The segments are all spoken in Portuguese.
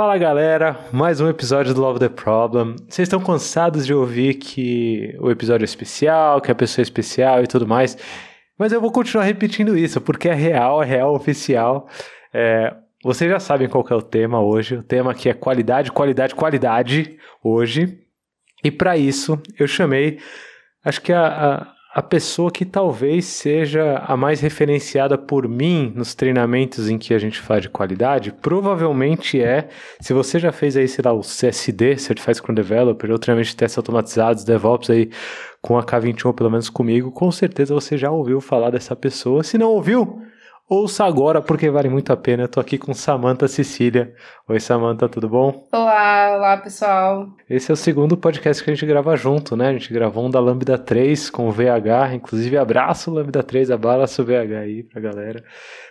Fala galera, mais um episódio do Love the Problem. Vocês estão cansados de ouvir que o episódio é especial, que a pessoa é especial e tudo mais, mas eu vou continuar repetindo isso porque é real, é real, oficial. É, vocês já sabem qual é o tema hoje. O tema aqui é qualidade, qualidade, qualidade hoje. E para isso eu chamei, acho que a, a a pessoa que talvez seja a mais referenciada por mim nos treinamentos em que a gente faz de qualidade, provavelmente é, se você já fez aí, sei lá, o CSD, Certified Scrum Developer, ou treinamento de testes automatizados, DevOps aí com a K21, pelo menos comigo, com certeza você já ouviu falar dessa pessoa. Se não ouviu, Ouça agora porque vale muito a pena. Eu tô aqui com Samantha Cecília. Oi, Samantha, tudo bom? Olá, olá, pessoal. Esse é o segundo podcast que a gente grava junto, né? A gente gravou um da Lambda 3 com o VH. Inclusive, abraço Lambda 3, abraço VH aí pra galera.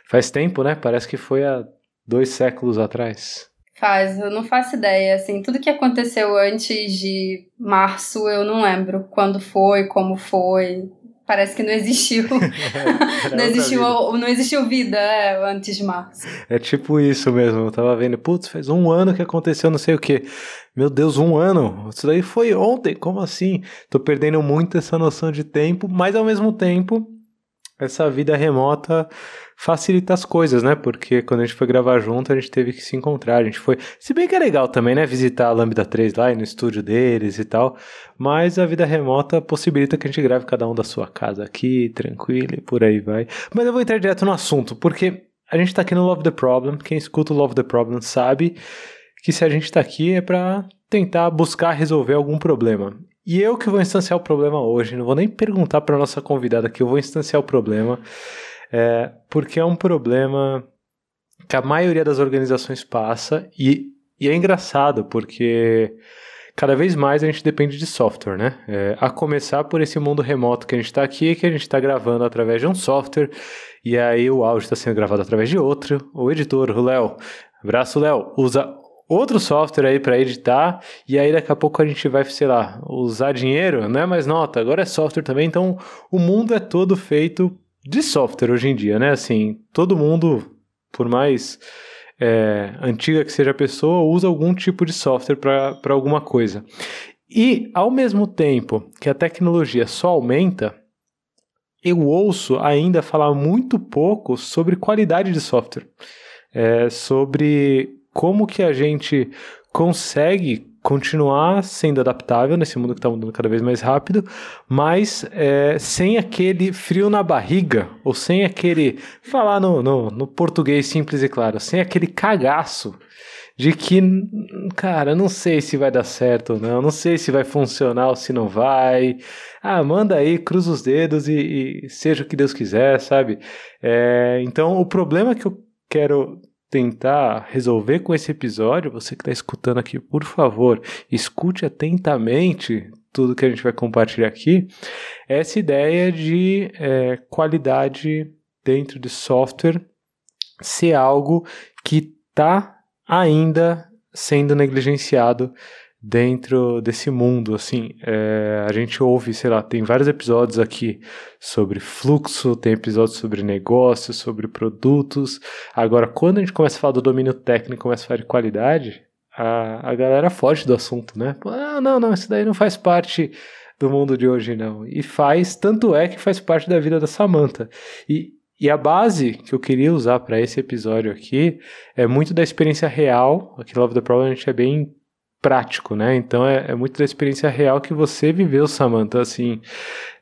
Faz tempo, né? Parece que foi há dois séculos atrás. Faz, eu não faço ideia. Assim, tudo que aconteceu antes de março eu não lembro quando foi, como foi parece que não existiu. não, existiu vida. não existiu vida é, antes de março. É tipo isso mesmo. Eu tava vendo, putz, faz um ano que aconteceu não sei o que. Meu Deus, um ano? Isso daí foi ontem, como assim? Tô perdendo muito essa noção de tempo, mas ao mesmo tempo, essa vida remota facilita as coisas, né? Porque quando a gente foi gravar junto, a gente teve que se encontrar. A gente foi. Se bem que é legal também, né? Visitar a Lambda 3 lá no estúdio deles e tal. Mas a vida remota possibilita que a gente grave cada um da sua casa aqui, tranquilo e por aí vai. Mas eu vou entrar direto no assunto, porque a gente tá aqui no Love the Problem. Quem escuta o Love the Problem sabe que se a gente tá aqui é para tentar buscar resolver algum problema. E eu que vou instanciar o problema hoje, não vou nem perguntar para nossa convidada que eu vou instanciar o problema. É, porque é um problema que a maioria das organizações passa e, e é engraçado porque cada vez mais a gente depende de software, né? É, a começar por esse mundo remoto que a gente está aqui, que a gente está gravando através de um software e aí o áudio está sendo gravado através de outro. O editor, o Léo, abraço Léo, usa outro software aí para editar e aí daqui a pouco a gente vai, sei lá, usar dinheiro, não é mais nota, agora é software também, então o mundo é todo feito de software hoje em dia, né? Assim, todo mundo, por mais é, antiga que seja a pessoa, usa algum tipo de software para alguma coisa. E, ao mesmo tempo que a tecnologia só aumenta, eu ouço ainda falar muito pouco sobre qualidade de software. É, sobre como que a gente consegue continuar sendo adaptável nesse mundo que está mudando cada vez mais rápido, mas é, sem aquele frio na barriga, ou sem aquele, falar no, no, no português simples e claro, sem aquele cagaço de que, cara, não sei se vai dar certo ou não, não sei se vai funcionar ou se não vai. Ah, manda aí, cruza os dedos e, e seja o que Deus quiser, sabe? É, então, o problema que eu quero tentar resolver com esse episódio, você que está escutando aqui, por favor, escute atentamente tudo que a gente vai compartilhar aqui, essa ideia de é, qualidade dentro de software ser algo que está ainda sendo negligenciado dentro desse mundo, assim, é, a gente ouve, sei lá, tem vários episódios aqui sobre fluxo, tem episódios sobre negócios, sobre produtos. Agora, quando a gente começa a falar do domínio técnico, começa a falar de qualidade, a, a galera foge do assunto, né? Ah, não, não, isso daí não faz parte do mundo de hoje, não. E faz, tanto é que faz parte da vida da Samantha. E, e a base que eu queria usar para esse episódio aqui é muito da experiência real. Aqui Love the Problem a gente é bem prático, né? Então é, é, muito da experiência real que você viveu, Samantha, assim,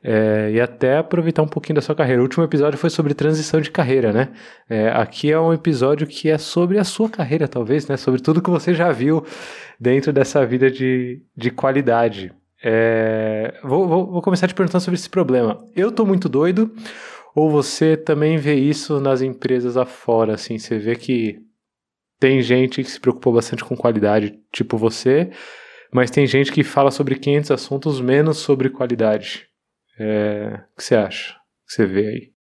é, e até aproveitar um pouquinho da sua carreira. O último episódio foi sobre transição de carreira, né? É, aqui é um episódio que é sobre a sua carreira, talvez, né? Sobre tudo que você já viu dentro dessa vida de, de qualidade. É, vou, vou, vou começar te perguntando sobre esse problema. Eu tô muito doido, ou você também vê isso nas empresas afora, assim, você vê que tem gente que se preocupou bastante com qualidade, tipo você, mas tem gente que fala sobre 500 assuntos menos sobre qualidade. É, o que você acha? O que você vê aí?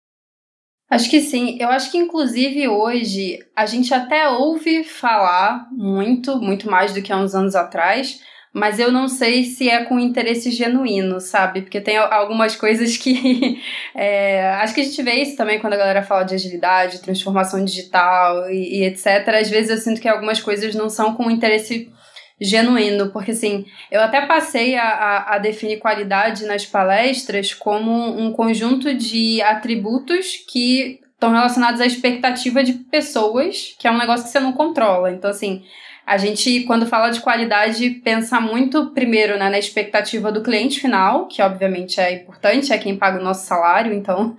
Acho que sim. Eu acho que, inclusive, hoje a gente até ouve falar muito, muito mais do que há uns anos atrás, mas eu não sei se é com interesse genuíno, sabe? Porque tem algumas coisas que. é, acho que a gente vê isso também quando a galera fala de agilidade, transformação digital e, e etc. Às vezes eu sinto que algumas coisas não são com interesse genuíno, porque assim, eu até passei a, a, a, definir qualidade nas palestras como um conjunto de atributos que estão relacionados à expectativa de pessoas, que é um negócio que você não controla. Então, assim, a gente, quando fala de qualidade, pensa muito primeiro né, na expectativa do cliente final, que obviamente é importante, é quem paga o nosso salário, então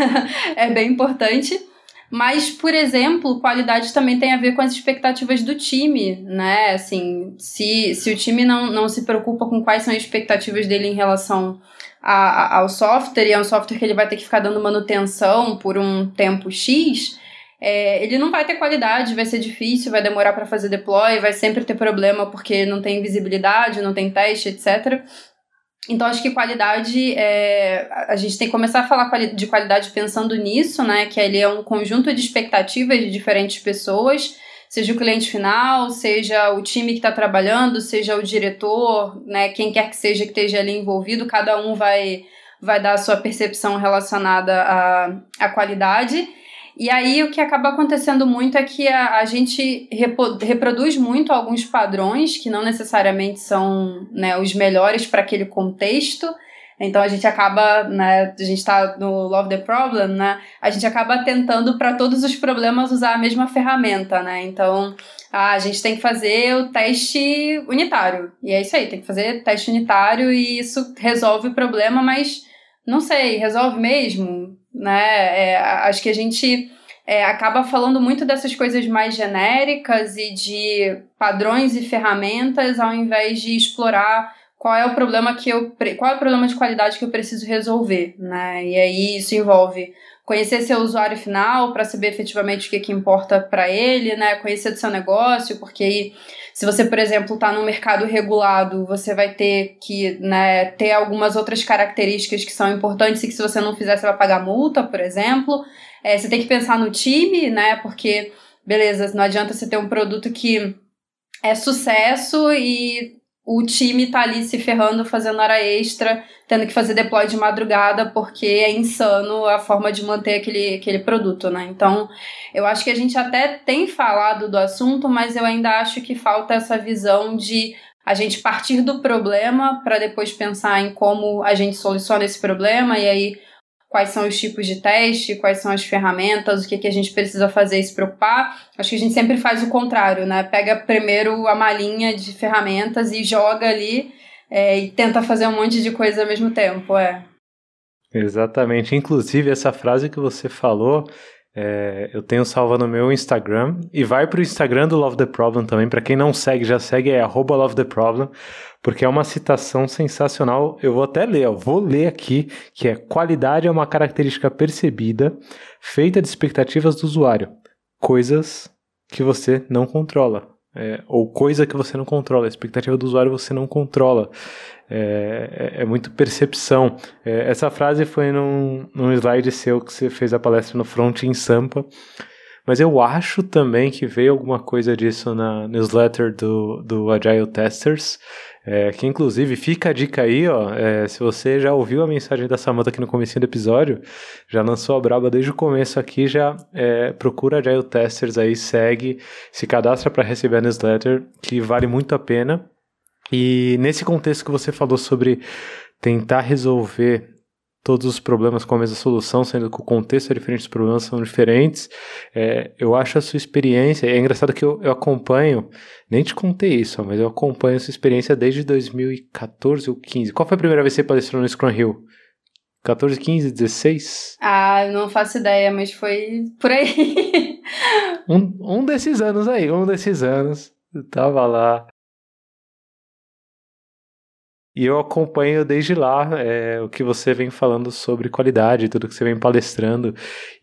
é bem importante. Mas, por exemplo, qualidade também tem a ver com as expectativas do time, né? Assim, se, se o time não, não se preocupa com quais são as expectativas dele em relação a, a, ao software, e é um software que ele vai ter que ficar dando manutenção por um tempo X, é, ele não vai ter qualidade, vai ser difícil, vai demorar para fazer deploy, vai sempre ter problema porque não tem visibilidade, não tem teste, etc. Então, acho que qualidade, é, a gente tem que começar a falar de qualidade pensando nisso, né? Que ele é um conjunto de expectativas de diferentes pessoas, seja o cliente final, seja o time que está trabalhando, seja o diretor, né? Quem quer que seja que esteja ali envolvido, cada um vai, vai dar a sua percepção relacionada à, à qualidade. E aí o que acaba acontecendo muito é que a, a gente repo, reproduz muito alguns padrões que não necessariamente são né, os melhores para aquele contexto. Então a gente acaba, né, a gente está no Love the Problem, né? A gente acaba tentando para todos os problemas usar a mesma ferramenta, né? Então, ah, a gente tem que fazer o teste unitário. E é isso aí, tem que fazer teste unitário e isso resolve o problema, mas não sei, resolve mesmo? Né? É, acho que a gente é, acaba falando muito dessas coisas mais genéricas e de padrões e ferramentas ao invés de explorar qual é o problema que eu qual é o problema de qualidade que eu preciso resolver, né? E aí isso envolve conhecer seu usuário final para saber efetivamente o que, que importa para ele, né? Conhecer do seu negócio, porque aí, se você, por exemplo, está no mercado regulado, você vai ter que né, ter algumas outras características que são importantes e que se você não fizer, você vai pagar multa, por exemplo. É, você tem que pensar no time, né? Porque, beleza, não adianta você ter um produto que é sucesso e o time tá ali se ferrando, fazendo hora extra, tendo que fazer deploy de madrugada, porque é insano a forma de manter aquele, aquele produto, né? Então, eu acho que a gente até tem falado do assunto, mas eu ainda acho que falta essa visão de a gente partir do problema para depois pensar em como a gente soluciona esse problema e aí quais são os tipos de teste, quais são as ferramentas, o que, que a gente precisa fazer e se preocupar. Acho que a gente sempre faz o contrário, né? Pega primeiro a malinha de ferramentas e joga ali é, e tenta fazer um monte de coisa ao mesmo tempo, é. Exatamente. Inclusive, essa frase que você falou é, eu tenho salva no meu Instagram e vai pro Instagram do Love the Problem também. Para quem não segue, já segue é Love the Problem, porque é uma citação sensacional. Eu vou até ler, ó, vou ler aqui que é qualidade é uma característica percebida, feita de expectativas do usuário, coisas que você não controla. É, ou coisa que você não controla, a expectativa do usuário você não controla. É, é, é muito percepção. É, essa frase foi num, num slide seu que você fez a palestra no Front em Sampa, mas eu acho também que veio alguma coisa disso na newsletter do, do Agile Testers, é, que inclusive fica a dica aí, ó, é, se você já ouviu a mensagem da Samantha aqui no começo do episódio, já lançou a braba desde o começo aqui, já é, procura Agile Testers aí, segue, se cadastra para receber a newsletter, que vale muito a pena. E nesse contexto que você falou sobre tentar resolver todos os problemas com a mesma solução, sendo que o contexto é diferente, os problemas são diferentes. É, eu acho a sua experiência, é engraçado que eu, eu, acompanho, nem te contei isso, mas eu acompanho a sua experiência desde 2014 ou 15. Qual foi a primeira vez que você palestrou no Scrum Hill? 14, 15, 16? Ah, não faço ideia, mas foi por aí. um, um desses anos aí, um desses anos. Eu tava lá. E eu acompanho desde lá é, o que você vem falando sobre qualidade, tudo que você vem palestrando.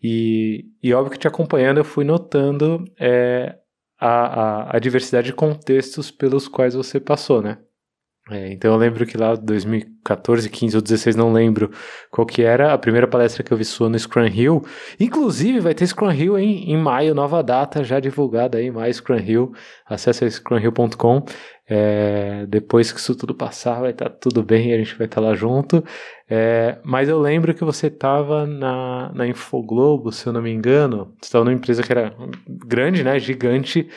E, e óbvio que te acompanhando, eu fui notando é, a, a, a, diversidade de contextos pelos quais você passou, né? É, então eu lembro que lá 2014, 15 ou 16, não lembro qual que era, a primeira palestra que eu vi sua no Scrum Hill. Inclusive vai ter Scrum Hill em, em maio, nova data já divulgada aí, mais Scrum Hill. Acesse scrumhill.com. É, depois que isso tudo passar, vai estar tá tudo bem, a gente vai estar tá lá junto. É, mas eu lembro que você estava na, na Infoglobo, se eu não me engano. Você estava numa empresa que era grande, né? Gigante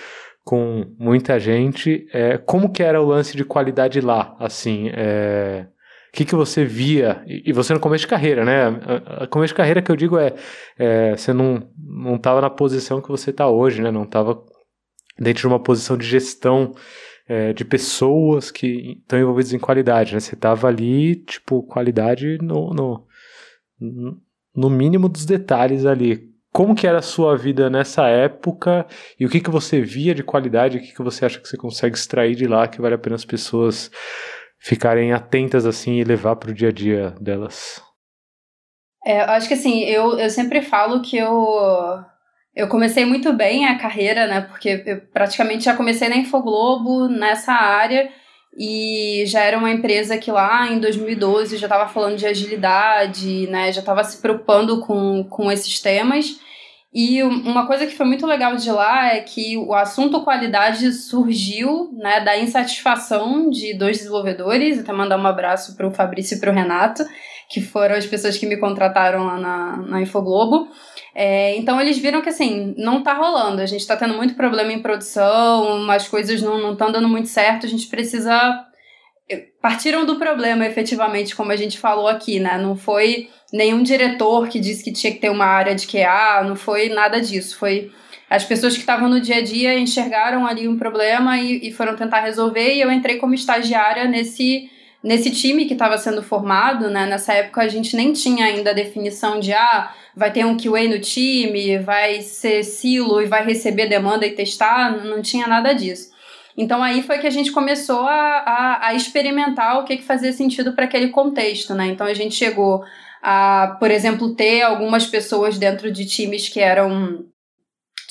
com muita gente. É, como que era o lance de qualidade lá? Assim, é, o que, que você via? E, você no começo de carreira, né? A começo de carreira que eu digo é, é você não não estava na posição que você está hoje, né? Não estava dentro de uma posição de gestão é, de pessoas que estão envolvidas em qualidade, né? Você estava ali, tipo, qualidade no, no, no mínimo dos detalhes ali como que era a sua vida nessa época e o que, que você via de qualidade, o que, que você acha que você consegue extrair de lá que vale a pena as pessoas ficarem atentas assim e levar para o dia a dia delas? É, eu acho que assim, eu, eu sempre falo que eu, eu comecei muito bem a carreira, né? Porque eu praticamente já comecei na Infoglobo, nessa área, e já era uma empresa que lá em 2012 já estava falando de agilidade, né, já estava se preocupando com, com esses temas. E uma coisa que foi muito legal de lá é que o assunto qualidade surgiu né, da insatisfação de dois desenvolvedores, até mandar um abraço para o Fabrício e para o Renato, que foram as pessoas que me contrataram lá na, na Infoglobo. É, então eles viram que assim, não tá rolando, a gente tá tendo muito problema em produção, as coisas não estão dando muito certo, a gente precisa. Eh, partiram do problema, efetivamente, como a gente falou aqui, né? Não foi nenhum diretor que disse que tinha que ter uma área de QA, não foi nada disso. Foi as pessoas que estavam no dia a dia enxergaram ali um problema e, e foram tentar resolver, e eu entrei como estagiária nesse nesse time que estava sendo formado, né? Nessa época a gente nem tinha ainda a definição de ah, vai ter um QA no time, vai ser silo e vai receber demanda e testar, não tinha nada disso. Então aí foi que a gente começou a, a, a experimentar o que, que fazia sentido para aquele contexto, né? Então a gente chegou a, por exemplo, ter algumas pessoas dentro de times que eram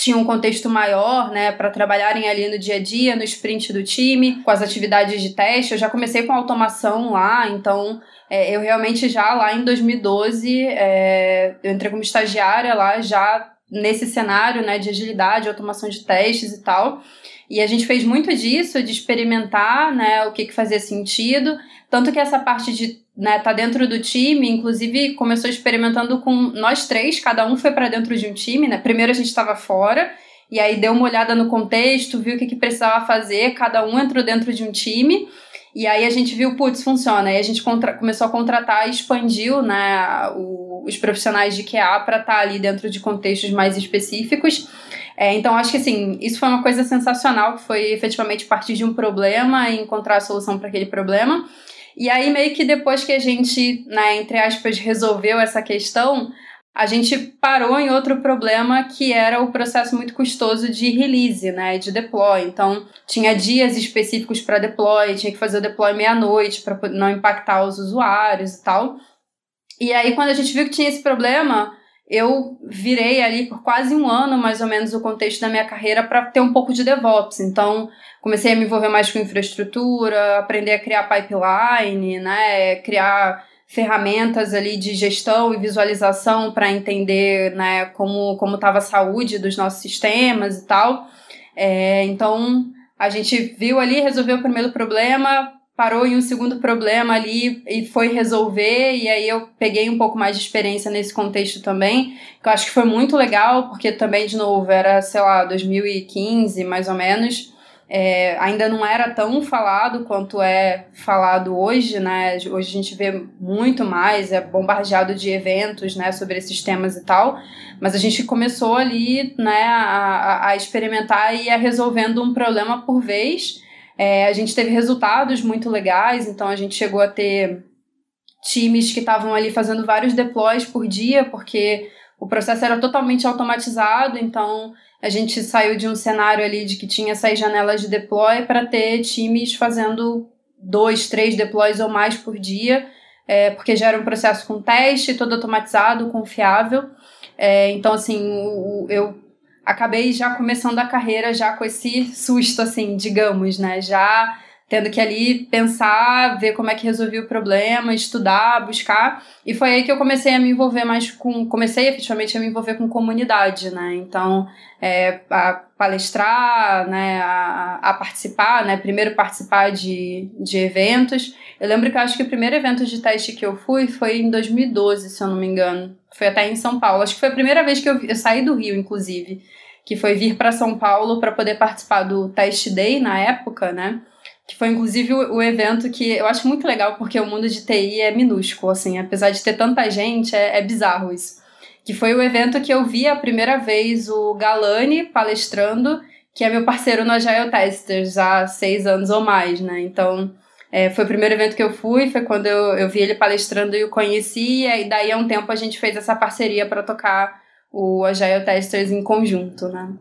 tinham um contexto maior, né, para trabalharem ali no dia a dia, no sprint do time, com as atividades de teste. Eu já comecei com automação lá, então é, eu realmente já lá em 2012, é, eu entrei como estagiária lá já nesse cenário né, de agilidade, automação de testes e tal. E a gente fez muito disso, de experimentar né, o que, que fazia sentido. Tanto que essa parte de né, tá dentro do time, inclusive começou experimentando com nós três, cada um foi para dentro de um time, né? Primeiro a gente estava fora, e aí deu uma olhada no contexto, viu o que, que precisava fazer, cada um entrou dentro de um time. E aí a gente viu, putz, funciona. E a gente começou a contratar e expandiu né, o, os profissionais de QA para estar tá ali dentro de contextos mais específicos. É, então, acho que assim, isso foi uma coisa sensacional, que foi efetivamente partir de um problema e encontrar a solução para aquele problema. E aí, meio que depois que a gente, né, entre aspas, resolveu essa questão, a gente parou em outro problema que era o processo muito custoso de release, né, de deploy. Então, tinha dias específicos para deploy, tinha que fazer o deploy meia-noite para não impactar os usuários e tal. E aí, quando a gente viu que tinha esse problema, eu virei ali por quase um ano, mais ou menos, o contexto da minha carreira para ter um pouco de DevOps. Então, comecei a me envolver mais com infraestrutura, aprender a criar pipeline, né, criar ferramentas ali de gestão e visualização para entender né, como como estava a saúde dos nossos sistemas e tal. É, então a gente viu ali, resolveu o primeiro problema, parou em um segundo problema ali e foi resolver, e aí eu peguei um pouco mais de experiência nesse contexto também, que eu acho que foi muito legal, porque também, de novo, era, sei lá, 2015 mais ou menos é, ainda não era tão falado quanto é falado hoje, né? Hoje a gente vê muito mais, é bombardeado de eventos, né, sobre esses temas e tal. Mas a gente começou ali, né, a, a experimentar e a resolvendo um problema por vez. É, a gente teve resultados muito legais, então a gente chegou a ter times que estavam ali fazendo vários deploys por dia, porque o processo era totalmente automatizado, então a gente saiu de um cenário ali de que tinha essas janelas de deploy para ter times fazendo dois, três deploys ou mais por dia, é, porque já era um processo com teste, todo automatizado, confiável. É, então, assim, o, eu acabei já começando a carreira já com esse susto, assim, digamos, né? Já tendo que ali pensar, ver como é que resolvia o problema, estudar, buscar. E foi aí que eu comecei a me envolver mais com. Comecei efetivamente a me envolver com comunidade, né? Então, é, a palestrar, né? A, a, participar, né? Primeiro participar de, de eventos. Eu lembro que eu acho que o primeiro evento de teste que eu fui foi em 2012, se eu não me engano. Foi até em São Paulo. Acho que foi a primeira vez que eu, eu saí do Rio, inclusive. Que foi vir para São Paulo para poder participar do Test Day na época, né? Que foi inclusive o, evento que eu acho muito legal porque o mundo de TI é minúsculo, assim, apesar de ter tanta gente, é, é bizarro isso. Que foi o evento que eu vi a primeira vez o Galani palestrando, que é meu parceiro no Agile Testers há seis anos ou mais, né? Então, é, foi o primeiro evento que eu fui, foi quando eu, eu vi ele palestrando e o conheci, e daí a um tempo a gente fez essa parceria para tocar o Agile Testers em conjunto, né?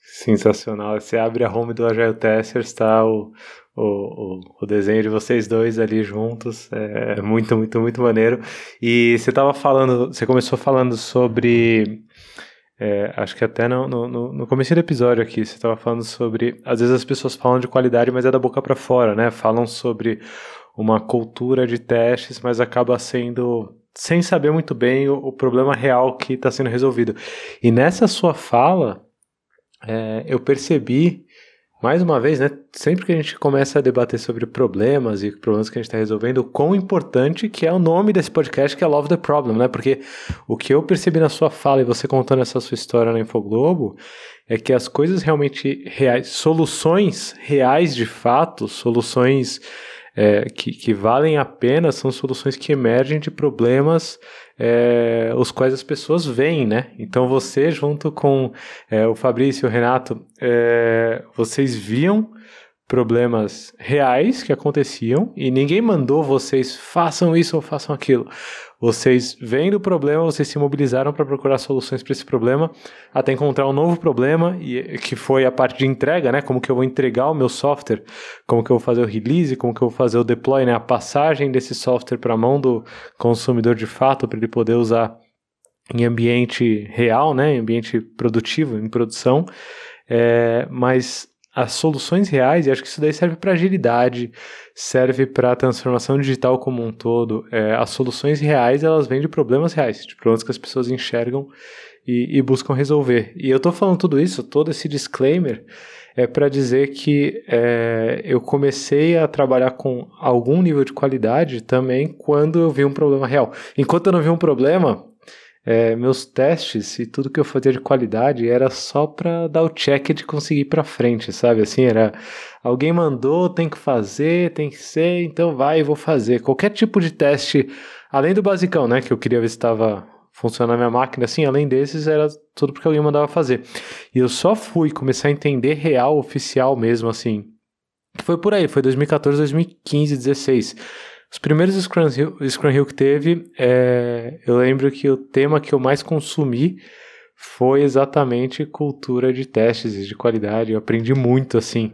Sensacional. Você abre a home do Agile Testers, tá o, o, o, o, desenho de vocês dois ali juntos. É muito, muito, muito maneiro. E você estava falando, você começou falando sobre. É, acho que até no, no, no começo do episódio aqui, você estava falando sobre. Às vezes as pessoas falam de qualidade, mas é da boca para fora, né? Falam sobre uma cultura de testes, mas acaba sendo. sem saber muito bem o, o problema real que está sendo resolvido. E nessa sua fala, é, eu percebi mais uma vez, né, sempre que a gente começa a debater sobre problemas e problemas que a gente está resolvendo, o quão importante que é o nome desse podcast, que é Love the Problem, né? Porque o que eu percebi na sua fala e você contando essa sua história na Infoglobo é que as coisas realmente reais, soluções reais de fato, soluções é, que, que valem a pena, são soluções que emergem de problemas é, os quais as pessoas veem, né? Então você, junto com é, o Fabrício e o Renato, é, vocês viam problemas reais que aconteciam e ninguém mandou vocês façam isso ou façam aquilo. Vocês vendo o problema, vocês se mobilizaram para procurar soluções para esse problema, até encontrar um novo problema, e que foi a parte de entrega, né? Como que eu vou entregar o meu software, como que eu vou fazer o release, como que eu vou fazer o deploy, né? A passagem desse software para a mão do consumidor de fato, para ele poder usar em ambiente real, né? Em ambiente produtivo, em produção. É, mas as soluções reais, e acho que isso daí serve para agilidade, serve para transformação digital como um todo. É, as soluções reais, elas vêm de problemas reais, de problemas que as pessoas enxergam e, e buscam resolver. E eu estou falando tudo isso, todo esse disclaimer, é para dizer que é, eu comecei a trabalhar com algum nível de qualidade também quando eu vi um problema real. Enquanto eu não vi um problema, é, meus testes e tudo que eu fazia de qualidade era só para dar o check de conseguir ir para frente, sabe? Assim, era alguém mandou, tem que fazer, tem que ser, então vai, vou fazer. Qualquer tipo de teste, além do basicão, né, que eu queria ver se estava funcionando a minha máquina, assim, além desses, era tudo porque alguém mandava fazer. E eu só fui começar a entender real, oficial mesmo, assim. Foi por aí, foi 2014, 2015, 2016 os primeiros Scrum Hill, Scrum Hill que teve, é, eu lembro que o tema que eu mais consumi foi exatamente cultura de testes e de qualidade. Eu aprendi muito, assim,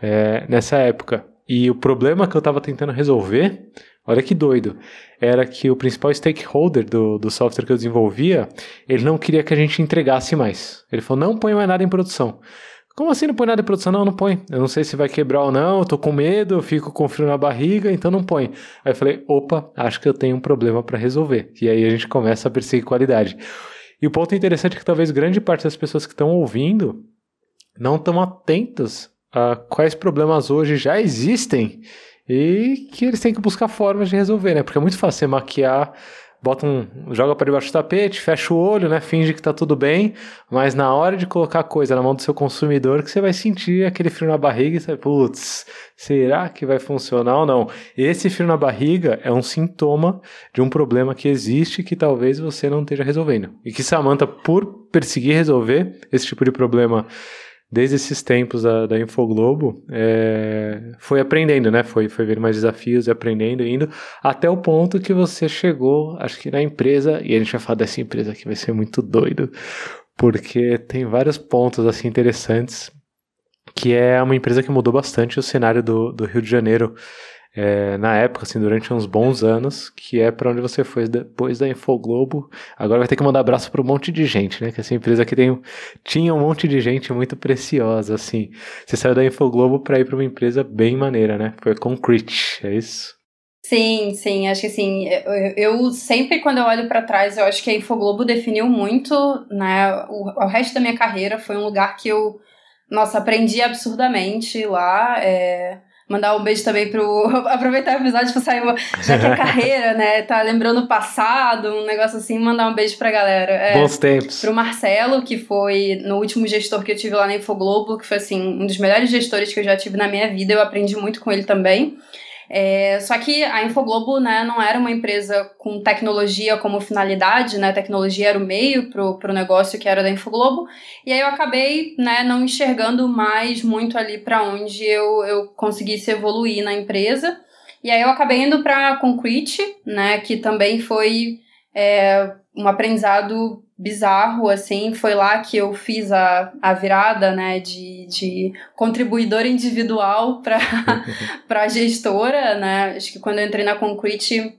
é, nessa época. E o problema que eu estava tentando resolver, olha que doido, era que o principal stakeholder do, do software que eu desenvolvia, ele não queria que a gente entregasse mais. Ele falou, não põe mais nada em produção. Como assim não põe nada em produção? Não, não põe. Eu não sei se vai quebrar ou não, eu tô com medo, eu fico com frio na barriga, então não põe. Aí eu falei, opa, acho que eu tenho um problema para resolver. E aí a gente começa a perseguir qualidade. E o ponto interessante é que talvez grande parte das pessoas que estão ouvindo não estão atentas a quais problemas hoje já existem e que eles têm que buscar formas de resolver, né? Porque é muito fácil você maquiar bota um, joga para debaixo do tapete, fecha o olho, né, finge que tá tudo bem, mas na hora de colocar coisa na mão do seu consumidor que você vai sentir aquele frio na barriga e você, putz, será que vai funcionar ou não? Esse frio na barriga é um sintoma de um problema que existe que talvez você não esteja resolvendo. E que Samantha, por perseguir resolver esse tipo de problema desde esses tempos da, da Infoglobo, é, foi aprendendo, né? Foi, foi ver mais desafios e aprendendo, indo, até o ponto que você chegou, acho que na empresa, e a gente vai falar dessa empresa que vai ser muito doido, porque tem vários pontos assim interessantes, que é uma empresa que mudou bastante o cenário do, do Rio de Janeiro é, na época, assim, durante uns bons anos, que é para onde você foi depois da Infoglobo. Agora vai ter que mandar abraço para um monte de gente, né? Que essa empresa aqui tem, tinha um monte de gente muito preciosa, assim. Você saiu da Infoglobo para ir para uma empresa bem maneira, né? Foi Concrete, é isso? Sim, sim, acho que assim, eu, eu sempre quando eu olho para trás, eu acho que a Infoglobo definiu muito, né, o, o resto da minha carreira, foi um lugar que eu, nossa, aprendi absurdamente lá, é, Mandar um beijo também pro. Aproveitar o episódio pra sair uma. Já que é carreira, né? Tá lembrando o passado, um negócio assim, mandar um beijo pra galera. É, Bons tempos. Pro Marcelo, que foi no último gestor que eu tive lá na Infoglobo, que foi assim, um dos melhores gestores que eu já tive na minha vida. Eu aprendi muito com ele também. É, só que a Infoglobo né, não era uma empresa com tecnologia como finalidade, né? tecnologia era o meio pro, pro negócio que era da Infoglobo. E aí eu acabei né, não enxergando mais muito ali para onde eu, eu conseguisse evoluir na empresa. E aí eu acabei indo para Concrete, né, que também foi é, um aprendizado bizarro, assim, foi lá que eu fiz a, a virada, né, de, de contribuidor individual para gestora, né, acho que quando eu entrei na Concrete,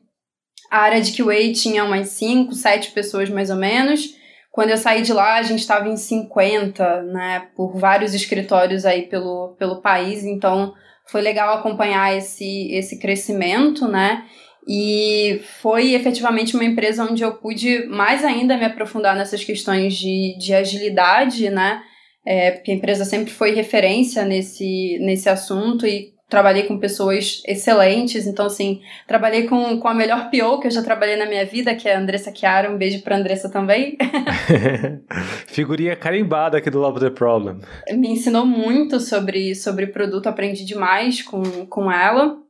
a área de QA tinha umas 5, 7 pessoas mais ou menos, quando eu saí de lá, a gente estava em 50, né, por vários escritórios aí pelo, pelo país, então foi legal acompanhar esse, esse crescimento, né, e foi efetivamente uma empresa onde eu pude mais ainda me aprofundar nessas questões de, de agilidade, né? É, porque a empresa sempre foi referência nesse, nesse assunto e trabalhei com pessoas excelentes. Então, assim, trabalhei com, com a melhor PO que eu já trabalhei na minha vida, que é a Andressa Chiara. Um beijo pra Andressa também. Figurinha carimbada aqui do Love the Problem. Me ensinou muito sobre, sobre produto, aprendi demais com, com ela.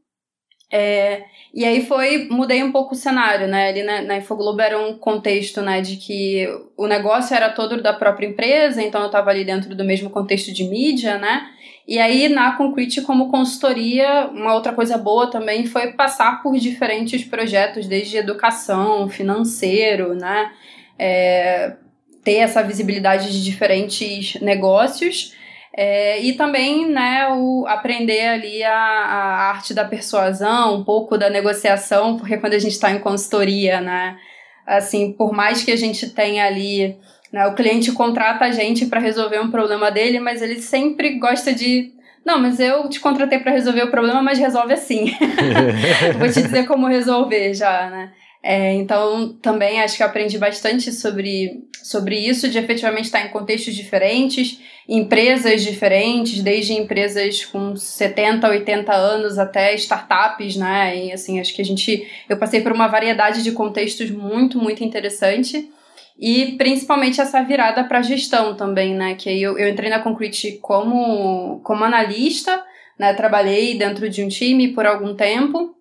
É, e aí foi, mudei um pouco o cenário, né? Ali na, na Infoglobo era um contexto, né, de que o negócio era todo da própria empresa, então eu estava ali dentro do mesmo contexto de mídia, né? E aí na Concrete como consultoria, uma outra coisa boa também foi passar por diferentes projetos, desde educação, financeiro, né? É, ter essa visibilidade de diferentes negócios é, e também, né, o aprender ali a, a, arte da persuasão, um pouco da negociação, porque quando a gente está em consultoria, né, assim, por mais que a gente tenha ali, né, o cliente contrata a gente para resolver um problema dele, mas ele sempre gosta de não, mas eu te contratei para resolver o problema, mas resolve assim. Vou te dizer como resolver já, né? É, então, também acho que aprendi bastante sobre, sobre isso, de efetivamente estar em contextos diferentes, empresas diferentes, desde empresas com 70, 80 anos até startups, né? E assim, acho que a gente. Eu passei por uma variedade de contextos muito, muito interessante. E principalmente essa virada para gestão também, né? Que aí eu, eu entrei na Concrete como, como analista, né? Trabalhei dentro de um time por algum tempo.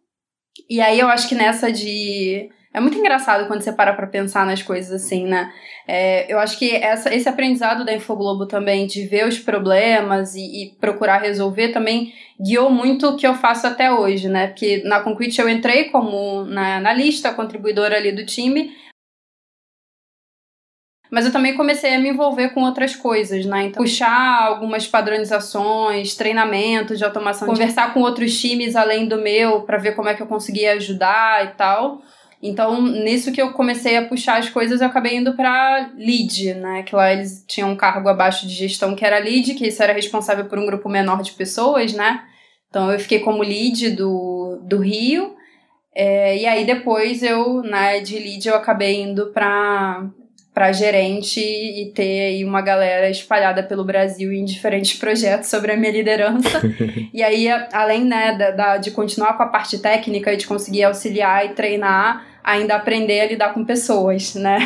E aí eu acho que nessa de é muito engraçado quando você para pra pensar nas coisas assim, né? É, eu acho que essa, esse aprendizado da Infoglobo também, de ver os problemas e, e, procurar resolver, também guiou muito o que eu faço até hoje, né? Porque na Concrete eu entrei como na, na lista, contribuidora ali do time, mas eu também comecei a me envolver com outras coisas, né? Então, puxar algumas padronizações, treinamento de automação, conversar com outros times além do meu para ver como é que eu conseguia ajudar e tal. Então, nisso que eu comecei a puxar as coisas, eu acabei indo para lead, né? Que lá eles tinham um cargo abaixo de gestão que era lead, que isso era responsável por um grupo menor de pessoas, né? Então, eu fiquei como lead do, do Rio. É, e aí, depois, eu, né, de lead, eu acabei indo para para gerente e ter aí uma galera espalhada pelo Brasil em diferentes projetos sobre a minha liderança. e aí, além né, da, da, de continuar com a parte técnica e de conseguir auxiliar e treinar, ainda aprender a lidar com pessoas, né?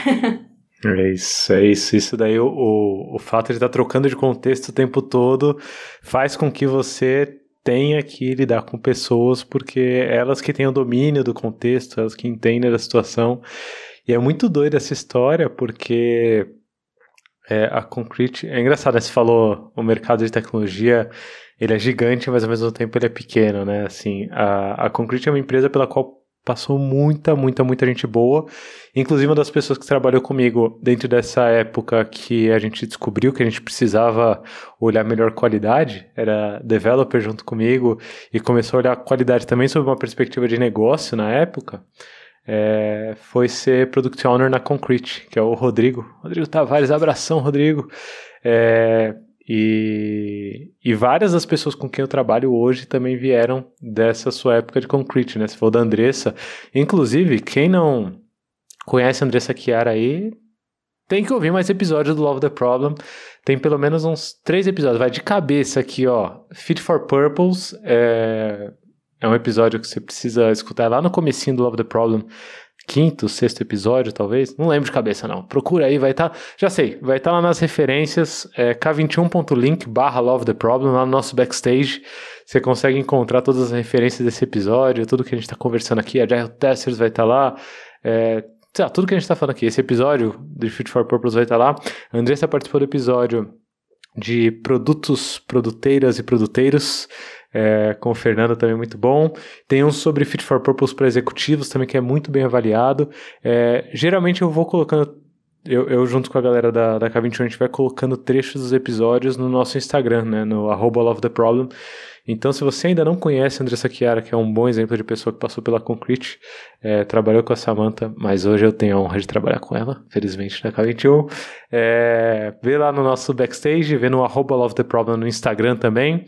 É isso, é isso. Isso daí, o, o, o fato de estar trocando de contexto o tempo todo faz com que você tenha que lidar com pessoas, porque elas que têm o domínio do contexto, elas que entendem da situação. E é muito doida essa história, porque é, a Concrete. É engraçado, né? Você falou o mercado de tecnologia, ele é gigante, mas ao mesmo tempo ele é pequeno, né? Assim, a, a Concrete é uma empresa pela qual passou muita, muita, muita gente boa. Inclusive, uma das pessoas que trabalhou comigo dentro dessa época que a gente descobriu que a gente precisava olhar melhor qualidade, era developer junto comigo e começou a olhar qualidade também sob uma perspectiva de negócio na época. É, foi ser Product Owner na Concrete, que é o Rodrigo. Rodrigo Tavares, abração, Rodrigo. É, e, e várias das pessoas com quem eu trabalho hoje também vieram dessa sua época de Concrete, né? Se for da Andressa. Inclusive, quem não conhece a Andressa Chiara aí, tem que ouvir mais episódios do Love the Problem. Tem pelo menos uns três episódios. Vai de cabeça aqui, ó. Fit for Purpose é, é um episódio que você precisa escutar lá no comecinho do Love the Problem quinto, sexto episódio, talvez. Não lembro de cabeça, não. Procura aí, vai estar. Tá, já sei, vai estar tá lá nas referências, é, k21.link barra Love the Problem, lá no nosso backstage. Você consegue encontrar todas as referências desse episódio, tudo que a gente está conversando aqui. A Agile Testers vai estar tá lá. É, lá, tudo que a gente está falando aqui. Esse episódio de Fit for Purpose vai estar tá lá. A Andressa participou do episódio de produtos, produteiras e produteiros é, com o Fernando também muito bom. Tem um sobre Fit for Purpose para executivos também que é muito bem avaliado. É, geralmente eu vou colocando eu, eu, junto com a galera da, da K21, a gente vai colocando trechos dos episódios no nosso Instagram, né, no arroba Love the Problem. Então, se você ainda não conhece Andressa Chiara, que é um bom exemplo de pessoa que passou pela Concrete, é, trabalhou com a Samantha, mas hoje eu tenho a honra de trabalhar com ela, felizmente, na K21. É, vê lá no nosso backstage, vê no arroba Love the Problem no Instagram também.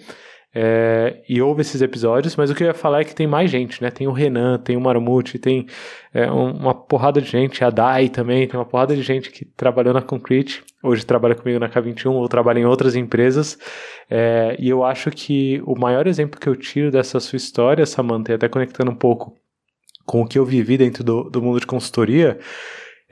É, e ouve esses episódios, mas o que eu ia falar é que tem mais gente, né? Tem o Renan, tem o Marmute, tem é, uma porrada de gente, a Dai também, tem uma porrada de gente que trabalhou na Concrete, hoje trabalha comigo na K21 ou trabalha em outras empresas. É, e eu acho que o maior exemplo que eu tiro dessa sua história, Samantha, e até conectando um pouco com o que eu vivi dentro do, do mundo de consultoria,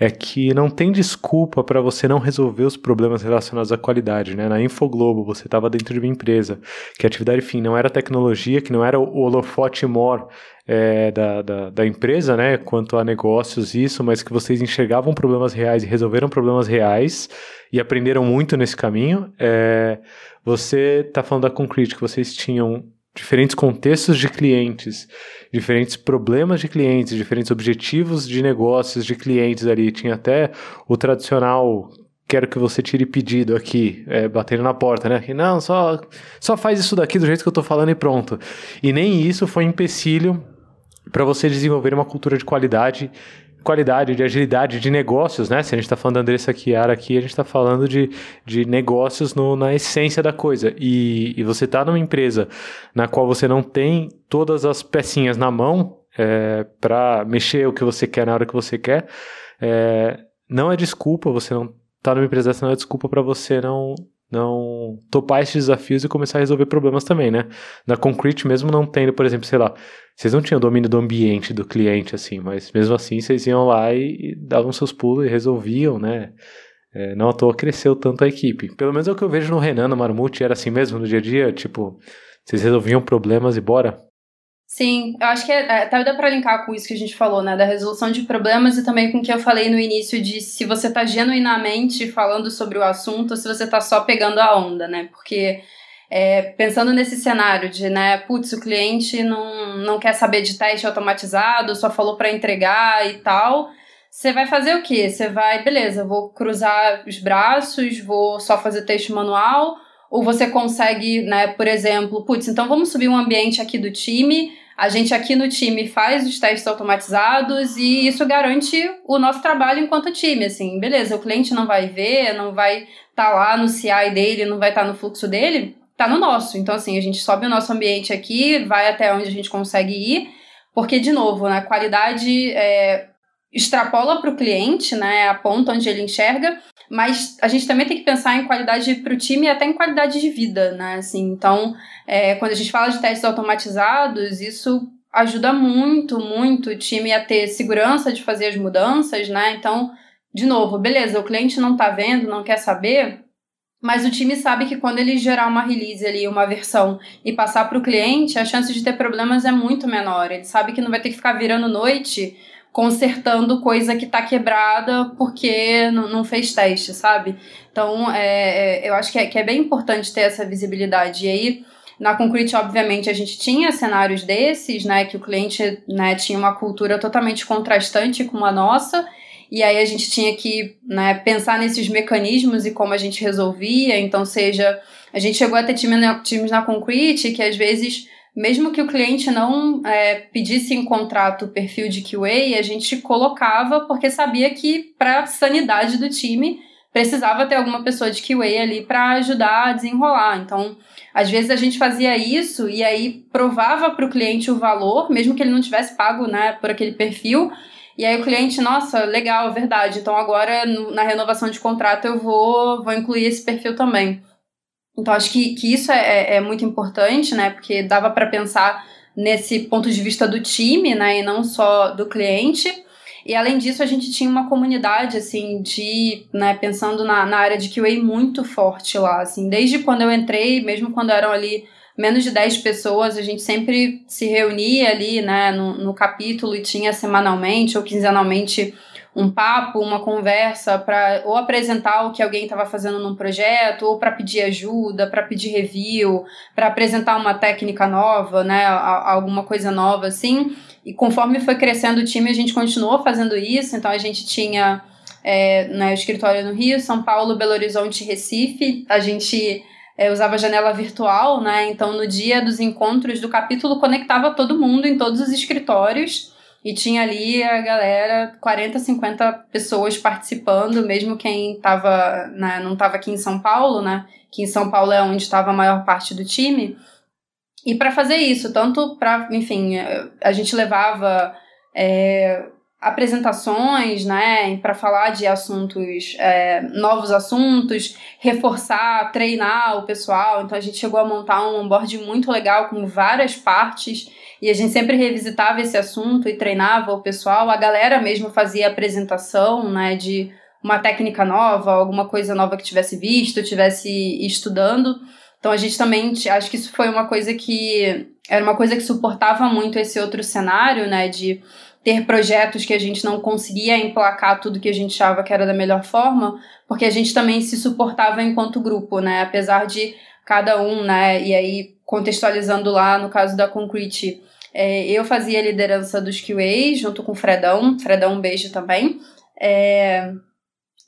é que não tem desculpa para você não resolver os problemas relacionados à qualidade, né? Na Infoglobo, você estava dentro de uma empresa que a atividade fim não era tecnologia, que não era o holofote mor é, da, da, da, empresa, né? Quanto a negócios, isso, mas que vocês enxergavam problemas reais e resolveram problemas reais e aprenderam muito nesse caminho. É, você está falando da Concrete, que vocês tinham diferentes contextos de clientes, diferentes problemas de clientes, diferentes objetivos de negócios de clientes ali. Tinha até o tradicional quero que você tire pedido aqui, é, batendo na porta, né? Que não, só, só faz isso daqui do jeito que eu tô falando e pronto. E nem isso foi empecilho para você desenvolver uma cultura de qualidade qualidade, de agilidade de negócios, né? Se a gente está falando da Andressa Chiara aqui, a gente está falando de, de negócios no, na essência da coisa. E, e você está numa empresa na qual você não tem todas as pecinhas na mão é, para mexer o que você quer na hora que você quer, é, não é desculpa, você não tá numa empresa dessa, não é desculpa para você não não topar esses desafios e começar a resolver problemas também, né? Na Concrete, mesmo não tendo, por exemplo, sei lá, vocês não tinham domínio do ambiente do cliente, assim, mas mesmo assim vocês iam lá e, davam seus pulos e resolviam, né? É, não à toa cresceu tanto a equipe. Pelo menos é o que eu vejo no Renan, no Marmute, era assim mesmo no dia a dia, tipo, vocês resolviam problemas e bora. Sim, eu acho que é, é, até dá para linkar com isso que a gente falou, né? Da resolução de problemas e também com o que eu falei no início de se você tá genuinamente falando sobre o assunto ou se você tá só pegando a onda, né? Porque é, pensando nesse cenário de, né, putz, o cliente não, não quer saber de teste automatizado, só falou para entregar e tal. Você vai fazer o quê? Você vai, beleza, vou cruzar os braços, vou só fazer teste manual ou você consegue, né, por exemplo, putz, então vamos subir um ambiente aqui do time, a gente aqui no time faz os testes automatizados e isso garante o nosso trabalho enquanto time, assim, beleza, o cliente não vai ver, não vai estar tá lá no CI dele, não vai estar tá no fluxo dele, tá no nosso. Então, assim, a gente sobe o nosso ambiente aqui, vai até onde a gente consegue ir, porque, de novo, né, qualidade é, extrapola para o cliente, né, a ponta onde ele enxerga, mas a gente também tem que pensar em qualidade para o time e até em qualidade de vida, né? Assim, então, é, quando a gente fala de testes automatizados, isso ajuda muito, muito o time a ter segurança de fazer as mudanças, né? Então, de novo, beleza, o cliente não está vendo, não quer saber, mas o time sabe que quando ele gerar uma release ali, uma versão e passar para o cliente, a chance de ter problemas é muito menor. Ele sabe que não vai ter que ficar virando noite consertando coisa que tá quebrada porque não, fez teste, sabe? Então, é, é, eu acho que é, que é bem importante ter essa visibilidade. E aí, Na Concrete, obviamente, a gente tinha cenários desses, né, que o cliente né, tinha uma cultura totalmente contrastante com a nossa, e aí a gente tinha que né, pensar nesses mecanismos e como a gente resolvia. Então, seja, a gente chegou a ter times na Concrete que às vezes mesmo que o cliente não é, pedisse em contrato o perfil de QA, a gente colocava porque sabia que para a sanidade do time precisava ter alguma pessoa de QA ali para ajudar a desenrolar. Então, às vezes a gente fazia isso e aí provava para o cliente o valor, mesmo que ele não tivesse pago né, por aquele perfil. E aí o cliente, nossa, legal, verdade. Então agora na renovação de contrato eu vou, vou incluir esse perfil também. Então acho que, que isso é, é, é muito importante, né? Porque dava para pensar nesse ponto de vista do time, né? E não só do cliente. E além disso, a gente tinha uma comunidade, assim, de, né, pensando na, na área de QA muito forte lá, assim, desde quando eu entrei, mesmo quando eram ali menos de 10 pessoas, a gente sempre se reunia ali, né, no, no capítulo e tinha semanalmente ou quinzenalmente um papo, uma conversa para ou apresentar o que alguém estava fazendo num projeto, ou para pedir ajuda, para pedir review, para apresentar uma técnica nova, né, alguma coisa nova assim. E conforme foi crescendo o time, a gente continuou fazendo isso. Então a gente tinha é, né, o escritório no Rio, São Paulo, Belo Horizonte, Recife. A gente é, usava janela virtual, né? Então no dia dos encontros do capítulo conectava todo mundo em todos os escritórios. E tinha ali a galera, 40, 50 pessoas participando, mesmo quem tava, né, não estava aqui em São Paulo, né? Que em São Paulo é onde estava a maior parte do time. E para fazer isso, tanto para, enfim, a gente levava é, apresentações, né, para falar de assuntos, é, novos assuntos, reforçar, treinar o pessoal. Então a gente chegou a montar um onboard muito legal com várias partes e a gente sempre revisitava esse assunto e treinava o pessoal. A galera mesmo fazia apresentação, né, de uma técnica nova, alguma coisa nova que tivesse visto, tivesse estudando. Então a gente também, acho que isso foi uma coisa que era uma coisa que suportava muito esse outro cenário, né, de ter projetos que a gente não conseguia emplacar tudo que a gente achava que era da melhor forma, porque a gente também se suportava enquanto grupo, né, apesar de cada um, né, e aí contextualizando lá no caso da Concrete, é, eu fazia a liderança dos QAs junto com o Fredão, Fredão um beijo também, é,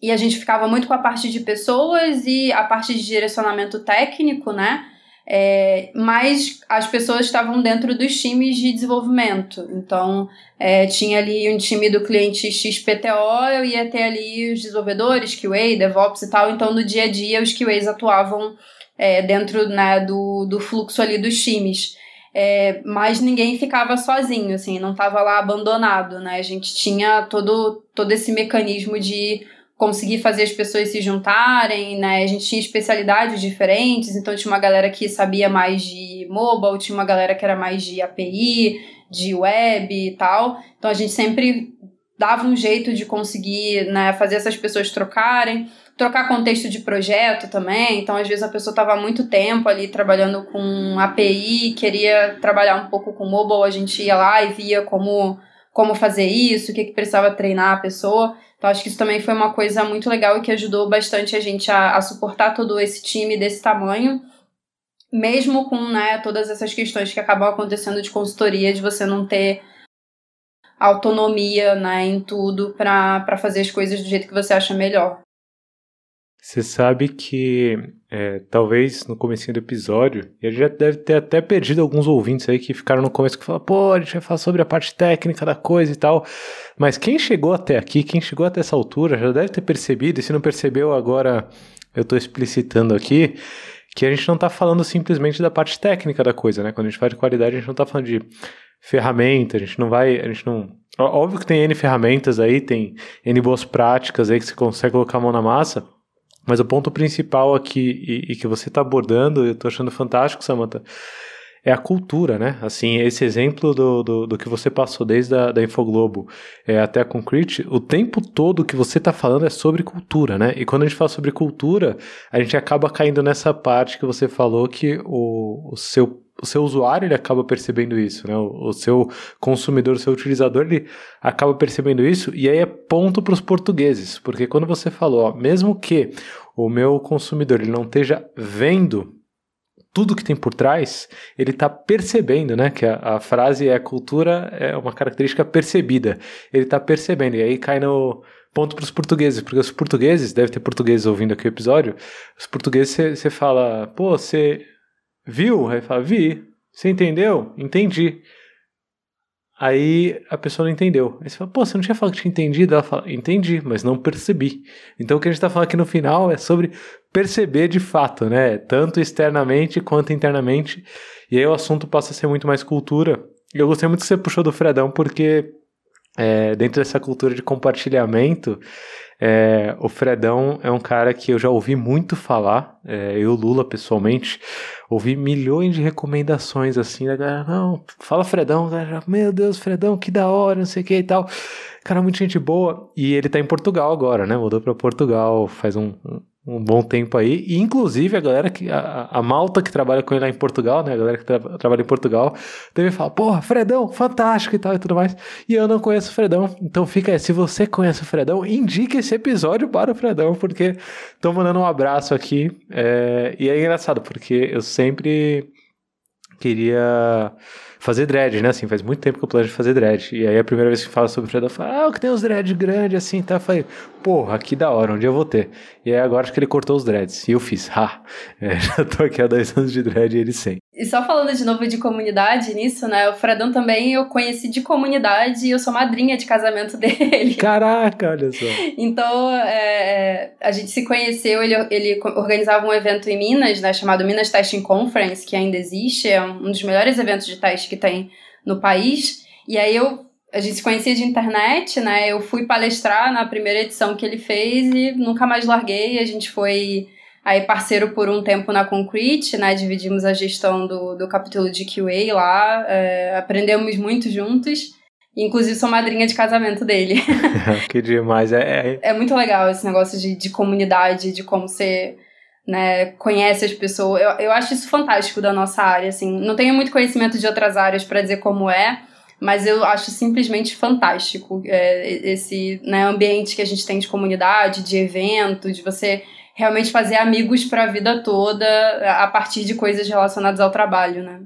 e a gente ficava muito com a parte de pessoas e a parte de direcionamento técnico, né? É, mas as pessoas estavam dentro dos times de desenvolvimento. Então, é, tinha ali um time do cliente XPTO, eu ia ter ali os desenvolvedores, QA, DevOps e tal. Então, no dia a dia, os QAs atuavam é, dentro né, do, do fluxo ali dos times. É, mas ninguém ficava sozinho, assim, não estava lá abandonado, né? A gente tinha todo, todo esse mecanismo de conseguir fazer as pessoas se juntarem, né? A gente tinha especialidades diferentes, então tinha uma galera que sabia mais de mobile, tinha uma galera que era mais de API, de web e tal. Então a gente sempre dava um jeito de conseguir né, fazer essas pessoas trocarem, trocar contexto de projeto também. Então, às vezes, a pessoa estava muito tempo ali trabalhando com API, queria trabalhar um pouco com mobile, a gente ia lá e via como, como fazer isso, o que, que precisava treinar a pessoa. Então, acho que isso também foi uma coisa muito legal e que ajudou bastante a gente a, a suportar todo esse time desse tamanho, mesmo com né, todas essas questões que acabam acontecendo de consultoria, de você não ter autonomia né, em tudo para fazer as coisas do jeito que você acha melhor. Você sabe que é, talvez no começo do episódio, e gente já deve ter até perdido alguns ouvintes aí que ficaram no começo que falaram, pô, a gente vai falar sobre a parte técnica da coisa e tal. Mas quem chegou até aqui, quem chegou até essa altura, já deve ter percebido, e se não percebeu agora, eu estou explicitando aqui, que a gente não está falando simplesmente da parte técnica da coisa, né? Quando a gente fala de qualidade, a gente não está falando de ferramenta, a gente não vai, a gente não... Óbvio que tem N ferramentas aí, tem N boas práticas aí que você consegue colocar a mão na massa, mas o ponto principal aqui, e, e que você está abordando, eu estou achando fantástico, Samantha, é a cultura, né? Assim, esse exemplo do, do, do que você passou desde a da Infoglobo é, até a Concrete, o tempo todo que você está falando é sobre cultura, né? E quando a gente fala sobre cultura, a gente acaba caindo nessa parte que você falou que o, o seu o seu usuário ele acaba percebendo isso, né? O, o, seu consumidor, o seu utilizador, ele acaba percebendo isso, e aí é ponto para os portugueses, porque quando você falou, ó, mesmo que o meu consumidor ele não esteja vendo tudo que tem por trás, ele está percebendo, né? Que a, a, frase é cultura é uma característica percebida. Ele está percebendo, e aí cai no ponto para os portugueses, porque os portugueses, deve ter portugueses ouvindo aqui o episódio, os portugueses você fala, pô, você viu? Aí fala, vi. Você entendeu? Entendi. Aí a pessoa não entendeu. Aí você fala, pô, você não tinha falado que tinha entendido? Ela fala, entendi, mas não percebi. Então o que a gente está falando aqui no final é sobre perceber de fato, né? Tanto externamente quanto internamente. E aí o assunto passa a ser muito mais cultura. E eu gostei muito que você puxou do Fredão, porque é, dentro dessa cultura de compartilhamento, é, o Fredão é um cara que eu já ouvi muito falar, é, eu, Lula, pessoalmente, ouvi milhões de recomendações assim, da galera, não, fala Fredão, galera, meu Deus, Fredão, que da hora, não sei o que e tal. Cara, muita gente boa. E ele tá em Portugal agora, né? Mudou para Portugal faz um, um bom tempo aí. E inclusive a galera que. A, a malta que trabalha com ele lá em Portugal, né? A galera que tra trabalha em Portugal, deve falar, porra, Fredão, fantástico e tal e tudo mais. E eu não conheço o Fredão. Então fica aí, se você conhece o Fredão, indique esse episódio para o Fredão, porque tô mandando um abraço aqui. É, e é engraçado, porque eu sempre queria fazer dread, né? Assim, faz muito tempo que eu planejo fazer dread. E aí a primeira vez que fala sobre Fred, eu falo, ah, que tem uns dread grandes assim, tá? Eu falei, porra, que da hora, onde eu vou ter? E aí agora acho que ele cortou os dreads. E eu fiz, ha, é, já tô aqui há dois anos de dread e ele sem. E só falando de novo de comunidade nisso, né? O Fredão também eu conheci de comunidade e eu sou madrinha de casamento dele. Caraca, olha só. Então, é, é, a gente se conheceu, ele, ele organizava um evento em Minas, né? Chamado Minas Testing Conference, que ainda existe, é um dos melhores eventos de teste que tem no país. E aí eu a gente se conhecia de internet, né? Eu fui palestrar na primeira edição que ele fez e nunca mais larguei. A gente foi aí parceiro por um tempo na Concrete, né? Dividimos a gestão do, do capítulo de QA lá, é, aprendemos muito juntos. Inclusive, sou madrinha de casamento dele. que demais. É, é... é muito legal esse negócio de, de comunidade, de como você né, conhece as pessoas. Eu, eu acho isso fantástico da nossa área. Assim. Não tenho muito conhecimento de outras áreas para dizer como é, mas eu acho simplesmente fantástico é, esse né, ambiente que a gente tem de comunidade, de evento, de você realmente fazer amigos para a vida toda a partir de coisas relacionadas ao trabalho, né?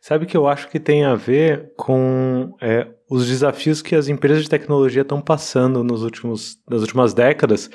Sabe que eu acho que tem a ver com é, os desafios que as empresas de tecnologia estão passando nos últimos, nas últimas décadas,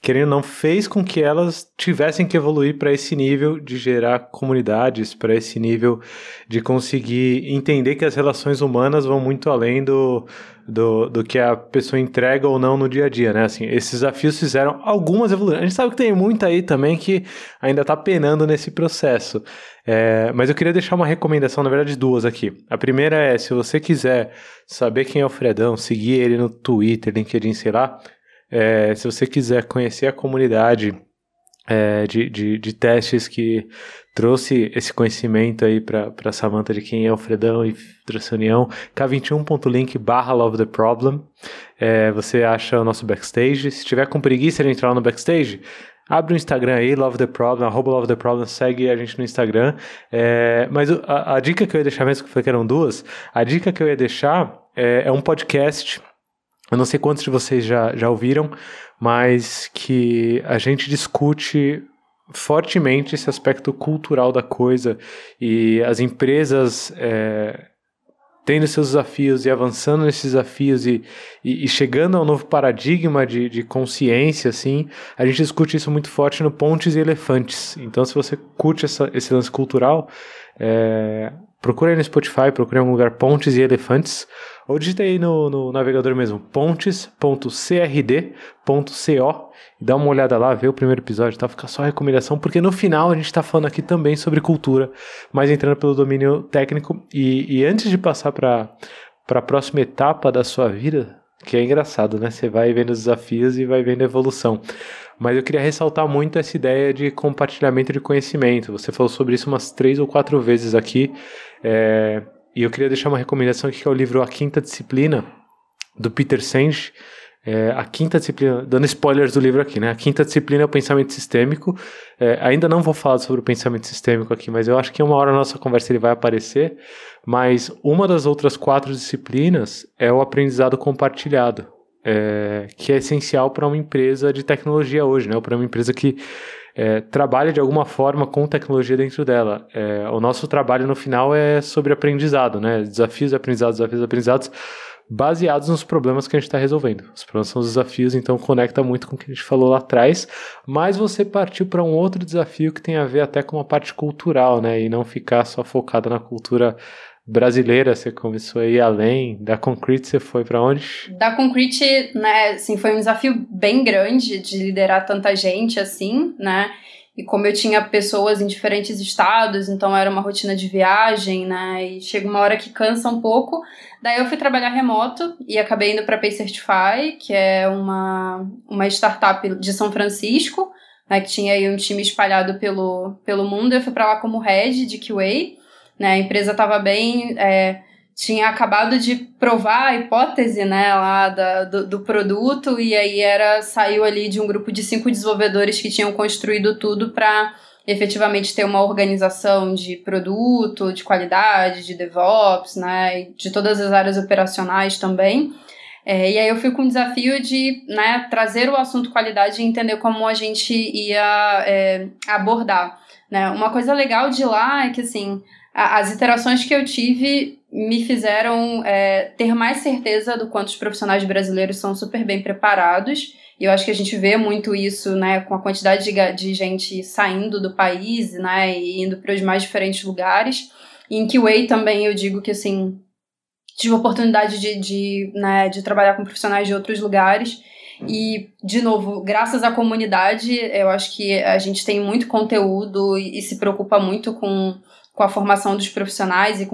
querendo não fez com que elas tivessem que evoluir para esse nível de gerar comunidades, para esse nível de conseguir entender que as relações humanas vão muito além do, do, do que a pessoa entrega ou não no dia a dia, né? Assim, esses desafios fizeram algumas evoluções. A gente sabe que tem muita aí também que ainda está penando nesse processo. É, mas eu queria deixar uma recomendação, na verdade, duas aqui. A primeira é, se você quiser saber quem é o Fredão, seguir ele no Twitter, LinkedIn, sei lá, é, se você quiser conhecer a comunidade é, de, de, de, testes que trouxe esse conhecimento aí para Samantha de quem é o Fredão e trouxe a união, k21.link barra love the problem, é, você acha o nosso backstage, se tiver com preguiça de entrar no backstage, abre o Instagram aí, love the problem, arroba love the problem, segue a gente no Instagram, é, mas a, a, dica que eu ia deixar mesmo, que foi que eram duas, a dica que eu ia deixar é, é um podcast. Eu não sei quantos de vocês já, já ouviram, mas que a gente discute fortemente esse aspecto cultural da coisa e as empresas é, tendo seus desafios e avançando nesses desafios e, e, e chegando ao novo paradigma de, de, consciência, assim, a gente discute isso muito forte no Pontes e Elefantes. Então, se você curte essa, esse lance cultural, é, procura aí no Spotify, procura em algum lugar Pontes e Elefantes. Ou digita aí no, no navegador mesmo, pontes.crd.co e dá uma olhada lá, vê o primeiro episódio, tá? Fica só recomendação, porque no final a gente está falando aqui também sobre cultura, mas entrando pelo domínio técnico. E, e antes de passar para a próxima etapa da sua vida, que é engraçado, né? Você vai vendo os desafios e vai vendo a evolução. Mas eu queria ressaltar muito essa ideia de compartilhamento de conhecimento. Você falou sobre isso umas três ou quatro vezes aqui. É, e eu queria deixar uma recomendação aqui, que é o livro A Quinta Disciplina, do Peter Senge. É, a quinta disciplina, dando spoilers do livro aqui, né? A quinta disciplina é o pensamento sistêmico. É, ainda não vou falar sobre o pensamento sistêmico aqui, mas eu acho que uma hora na nossa conversa ele vai aparecer. Mas uma das outras quatro disciplinas é o aprendizado compartilhado, é, que é essencial para uma empresa de tecnologia hoje, né? Para uma empresa que é, trabalha de alguma forma com tecnologia dentro dela. É, o nosso trabalho no final é sobre aprendizado, né? Desafios, aprendizados, desafios, aprendizados, baseados nos problemas que a gente está resolvendo. Os problemas são os desafios, então conecta muito com o que a gente falou lá atrás. Mas você partiu para um outro desafio que tem a ver até com a parte cultural, né? E não ficar só focado na cultura brasileira, você começou a ir além. Da Concrete você foi para onde? Da Concrete, né, assim, foi um desafio bem grande de liderar tanta gente assim, né? E como eu tinha pessoas em diferentes estados, então era uma rotina de viagem, né? E chega uma hora que cansa um pouco. Daí eu fui trabalhar remoto e acabei indo para Pay Certify, que é uma, uma startup de São Francisco, né, que tinha aí um time espalhado pelo, pelo mundo. Eu fui para lá como head de QA. Né? A empresa estava bem. É, tinha acabado de provar a hipótese né, lá da, do, do, produto, e aí era saiu ali de um grupo de cinco desenvolvedores que tinham construído tudo para efetivamente ter uma organização de produto, de qualidade, de DevOps, né, de todas as áreas operacionais também. É, e aí eu fui com o desafio de né, trazer o assunto qualidade e entender como a gente ia é, abordar. Né? Uma coisa legal de lá é que assim as interações que eu tive me fizeram é, ter mais certeza do quanto os profissionais brasileiros são super bem preparados. E eu acho que a gente vê muito isso, né, com a quantidade de, de gente saindo do país, né, e indo para os mais diferentes lugares. E em Kiway também eu digo que, assim, tive a oportunidade de, de, né, de trabalhar com profissionais de outros lugares. E, de novo, graças à comunidade, eu acho que a gente tem muito conteúdo e, e se preocupa muito com com a formação dos profissionais e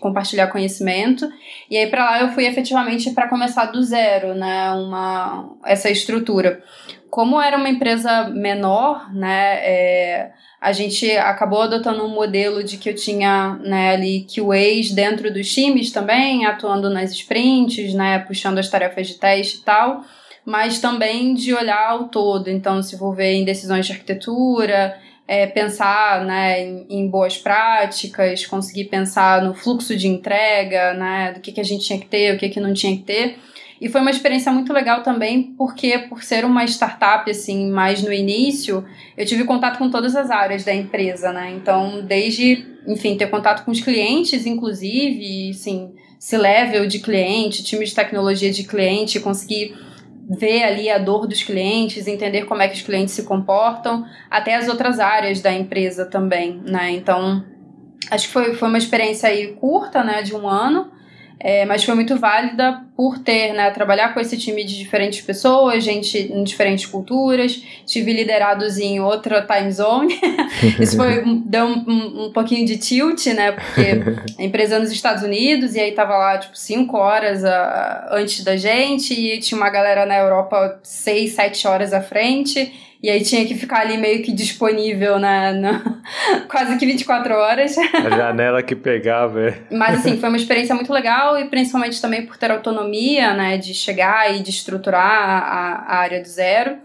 compartilhar conhecimento. E aí para lá eu fui efetivamente para começar do zero, né, uma essa estrutura. Como era uma empresa menor, né, é, a gente acabou adotando um modelo de que eu tinha né, ali QAs dentro dos times também, atuando nas sprints, né, puxando as tarefas de teste e tal, mas também de olhar ao todo, então se envolver em decisões de arquitetura, é, pensar né, em, em, boas práticas, conseguir pensar no fluxo de entrega, né, do que, que a gente tinha que ter, o que, que não tinha que ter. E foi uma experiência muito legal também, porque por ser uma startup, assim, mais no início, eu tive contato com todas as áreas da empresa, né? Então, desde, enfim, ter contato com os clientes, inclusive, assim, se level de cliente, time de tecnologia de cliente, conseguir ver ali a dor dos clientes, entender como é que os clientes se comportam, até as outras áreas da empresa também, né? Então, acho que foi, foi uma experiência aí curta, né, de um ano, é, mas foi muito válida por ter, né, trabalhar com esse time de diferentes pessoas, gente em diferentes culturas, tive liderados em outra time zone. Isso foi, deu um, um, um, pouquinho de tilt, né, porque a empresa é nos Estados Unidos e aí tava lá, tipo, cinco horas a, antes da gente e tinha uma galera na Europa seis, sete horas à frente. E aí tinha que ficar ali meio que disponível na, na quase que 24 horas. A janela que pegava. É. Mas assim, foi uma experiência muito legal e principalmente também por ter autonomia, né, de chegar e de estruturar a, a área do zero.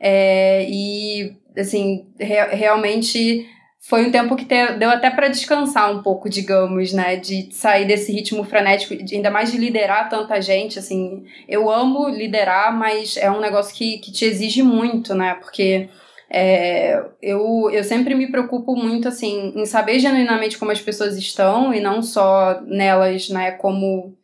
É, e assim, re, realmente foi um tempo que te, deu até para descansar um pouco, digamos, né? De sair desse ritmo frenético, de, ainda mais de liderar tanta gente, assim. Eu amo liderar, mas é um negócio que, que te exige muito, né? Porque é, eu, eu sempre me preocupo muito, assim, em saber genuinamente como as pessoas estão e não só nelas, né, como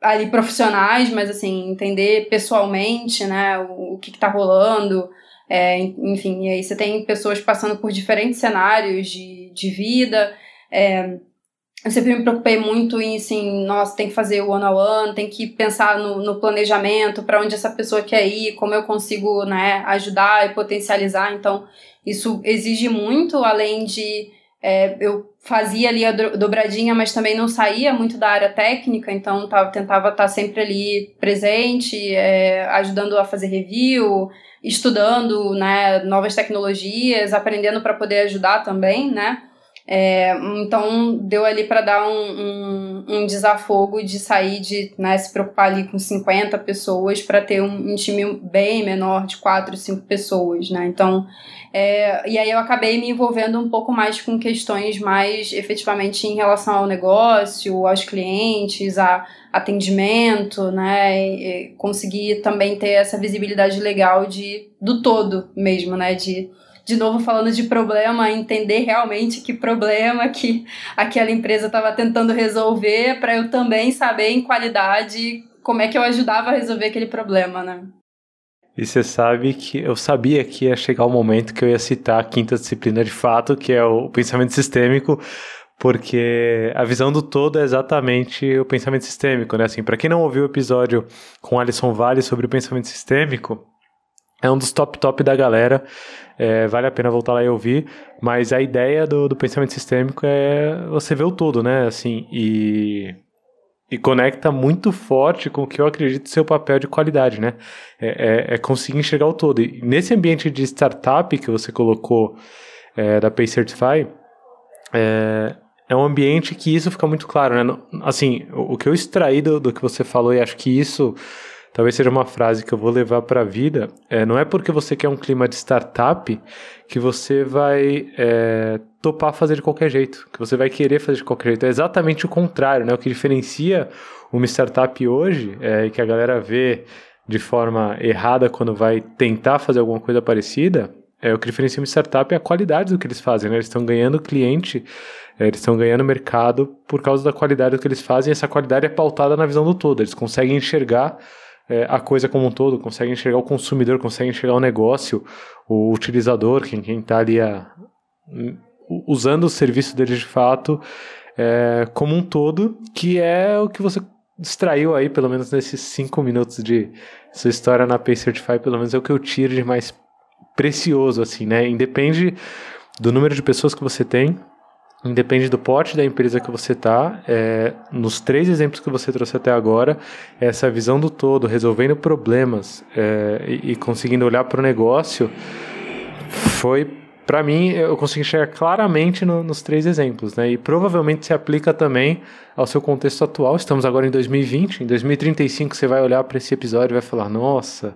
ali profissionais, mas, assim, entender pessoalmente, né, o, o que, que tá rolando, é, enfim, e aí você tem pessoas passando por diferentes cenários de, de vida. É, eu sempre me preocupei muito em, assim, nossa, tem que fazer o one on one, tem que pensar no, no planejamento, para onde essa pessoa quer ir, como eu consigo né, ajudar e potencializar. Então, isso exige muito, além de é, eu fazia ali a dobradinha, mas também não saía muito da área técnica, então tava, tentava estar sempre ali presente, é, ajudando a fazer review, estudando né, novas tecnologias, aprendendo para poder ajudar também, né? É, então deu ali para dar um, um, um, desafogo de sair de né, se preocupar ali com 50 pessoas para ter um, um, time bem menor de 4, 5 pessoas, né? Então, é, e aí eu acabei me envolvendo um pouco mais com questões mais efetivamente em relação ao negócio, aos clientes, a atendimento, né? E conseguir também ter essa visibilidade legal de do todo mesmo, né? De de novo falando de problema, entender realmente que problema que aquela empresa estava tentando resolver, para eu também saber em qualidade como é que eu ajudava a resolver aquele problema, né? E você sabe que eu sabia que ia chegar o momento que eu ia citar a quinta disciplina de fato, que é o pensamento sistêmico, porque a visão do todo é exatamente o pensamento sistêmico, né? Assim, para quem não ouviu o episódio com Alisson Vale sobre o pensamento sistêmico, é um dos top top da galera, é, vale a pena voltar lá e ouvir, mas a ideia do, do pensamento sistêmico é você ver o todo, né? Assim, e e conecta muito forte com o que eu acredito ser o papel de qualidade, né? É, é, é conseguir enxergar o todo. E nesse ambiente de startup que você colocou é, da Pay Certify, é, é um ambiente que isso fica muito claro, né? Assim, o, o que eu extraí do, do que você falou, e acho que isso talvez seja uma frase que eu vou levar para a vida. É, não é porque você quer um clima de startup que você vai é, topar fazer de qualquer jeito, que você vai querer fazer de qualquer jeito. É exatamente o contrário, né? O que diferencia uma startup hoje é que a galera vê de forma errada quando vai tentar fazer alguma coisa parecida. É, o que diferencia uma startup é a qualidade do que eles fazem, né? Eles estão ganhando cliente, é, eles estão ganhando mercado por causa da qualidade do que eles fazem, e essa qualidade é pautada na visão do todo. Eles conseguem enxergar é, a coisa como um todo, consegue enxergar o consumidor, consegue enxergar o negócio, o utilizador, quem está ali a, usando o serviço deles de fato, é, como um todo, que é o que você extraiu aí, pelo menos nesses cinco minutos de sua história na Pay Certify, pelo menos é o que eu tiro de mais precioso, assim, né? Independe do número de pessoas que você tem, Independe do porte da empresa que você está, é, nos três exemplos que você trouxe até agora, essa visão do todo, resolvendo problemas é, e, e, conseguindo olhar para o negócio, foi, para mim, eu consegui enxergar claramente no, nos três exemplos. Né? E provavelmente se aplica também ao seu contexto atual. Estamos agora em 2020, em 2035 você vai olhar para esse episódio e vai falar: nossa,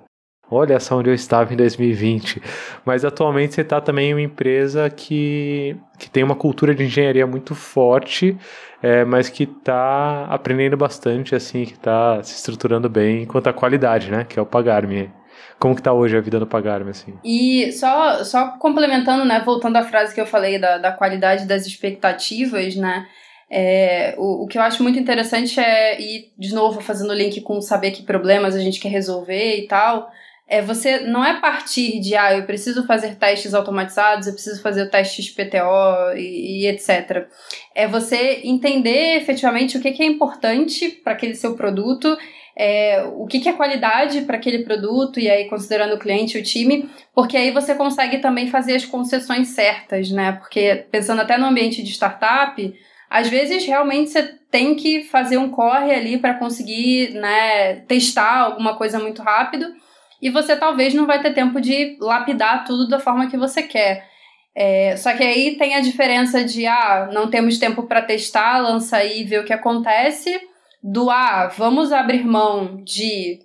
Olha só onde eu estava em 2020. Mas atualmente você está também em uma empresa que, que tem uma cultura de engenharia muito forte, é, mas que está aprendendo bastante, assim, que está se estruturando bem quanto à qualidade, né? Que é o Pagar-me. Como que está hoje a vida do Pagar-me, assim? E só, só complementando, né? Voltando à frase que eu falei da, da qualidade das expectativas, né? É, o, o que eu acho muito interessante é, e de novo fazendo link com saber que problemas a gente quer resolver e tal, é, você não é partir de, ah, eu preciso fazer testes automatizados, eu preciso fazer o teste XPTO e, e etc. É você entender efetivamente o que, que é importante para aquele seu produto, é, o que, que é qualidade para aquele produto, e aí considerando o cliente e o time, porque aí você consegue também fazer as concessões certas, né? Porque pensando até no ambiente de startup, às vezes realmente você tem que fazer um corre ali para conseguir né, testar alguma coisa muito rápido e você talvez não vai ter tempo de lapidar tudo da forma que você quer. É, só que aí tem a diferença de, ah, não temos tempo para testar, lança aí e ver o que acontece, do, ah, vamos abrir mão de,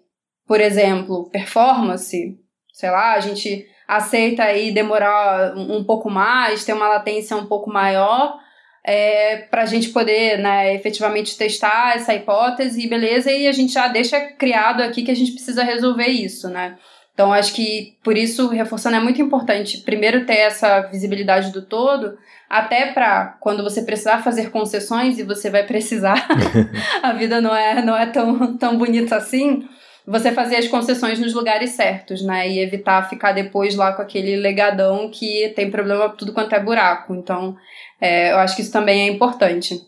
por exemplo, performance, sei lá, a gente aceita aí demorar um pouco mais, ter uma latência um pouco maior, é, para a gente poder né, efetivamente testar essa hipótese, beleza, e a gente já deixa criado aqui que a gente precisa resolver isso, né? Então, acho que por isso, reforçando, é muito importante, primeiro, ter essa visibilidade do todo, até para quando você precisar fazer concessões, e você vai precisar, a vida não é, não é tão, tão bonita assim, você fazer as concessões nos lugares certos, né? E evitar ficar depois lá com aquele legadão que tem problema tudo quanto é buraco. Então, é, eu acho que isso também é importante.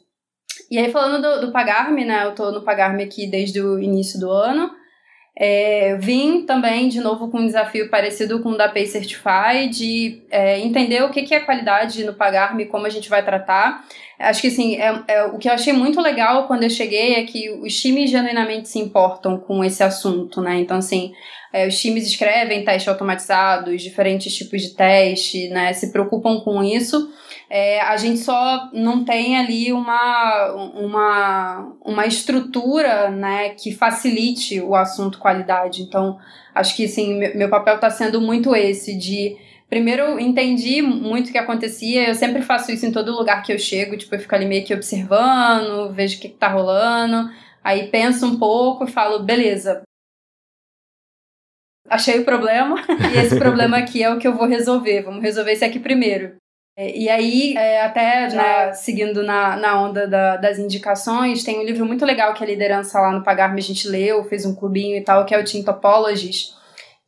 E aí, falando do, do Pagarme, né? Eu tô no Pagarme aqui desde o início do ano. É, vim também, de novo, com um desafio parecido com o da Pay Certify, de é, entender o que, que é qualidade no Pagarme como a gente vai tratar. Acho que, assim, é, é, o que eu achei muito legal quando eu cheguei é que os times genuinamente se importam com esse assunto, né? Então, assim, é, os times escrevem testes automatizados, diferentes tipos de teste, né? Se preocupam com isso é, a gente só não tem ali uma, uma, uma estrutura né, que facilite o assunto qualidade. Então, acho que sim, meu papel está sendo muito esse, de primeiro entendi muito o que acontecia, eu sempre faço isso em todo lugar que eu chego, tipo, eu fico ali meio que observando, vejo o que, está rolando, aí penso um pouco e falo, beleza, achei o problema e esse problema aqui é o que eu vou resolver. Vamos resolver esse aqui primeiro. É, e aí, é, até né, seguindo na, na onda da, das indicações, tem um livro muito legal que a liderança lá no Pagarme a gente leu, fez um clubinho e tal, que é o Team Topologies,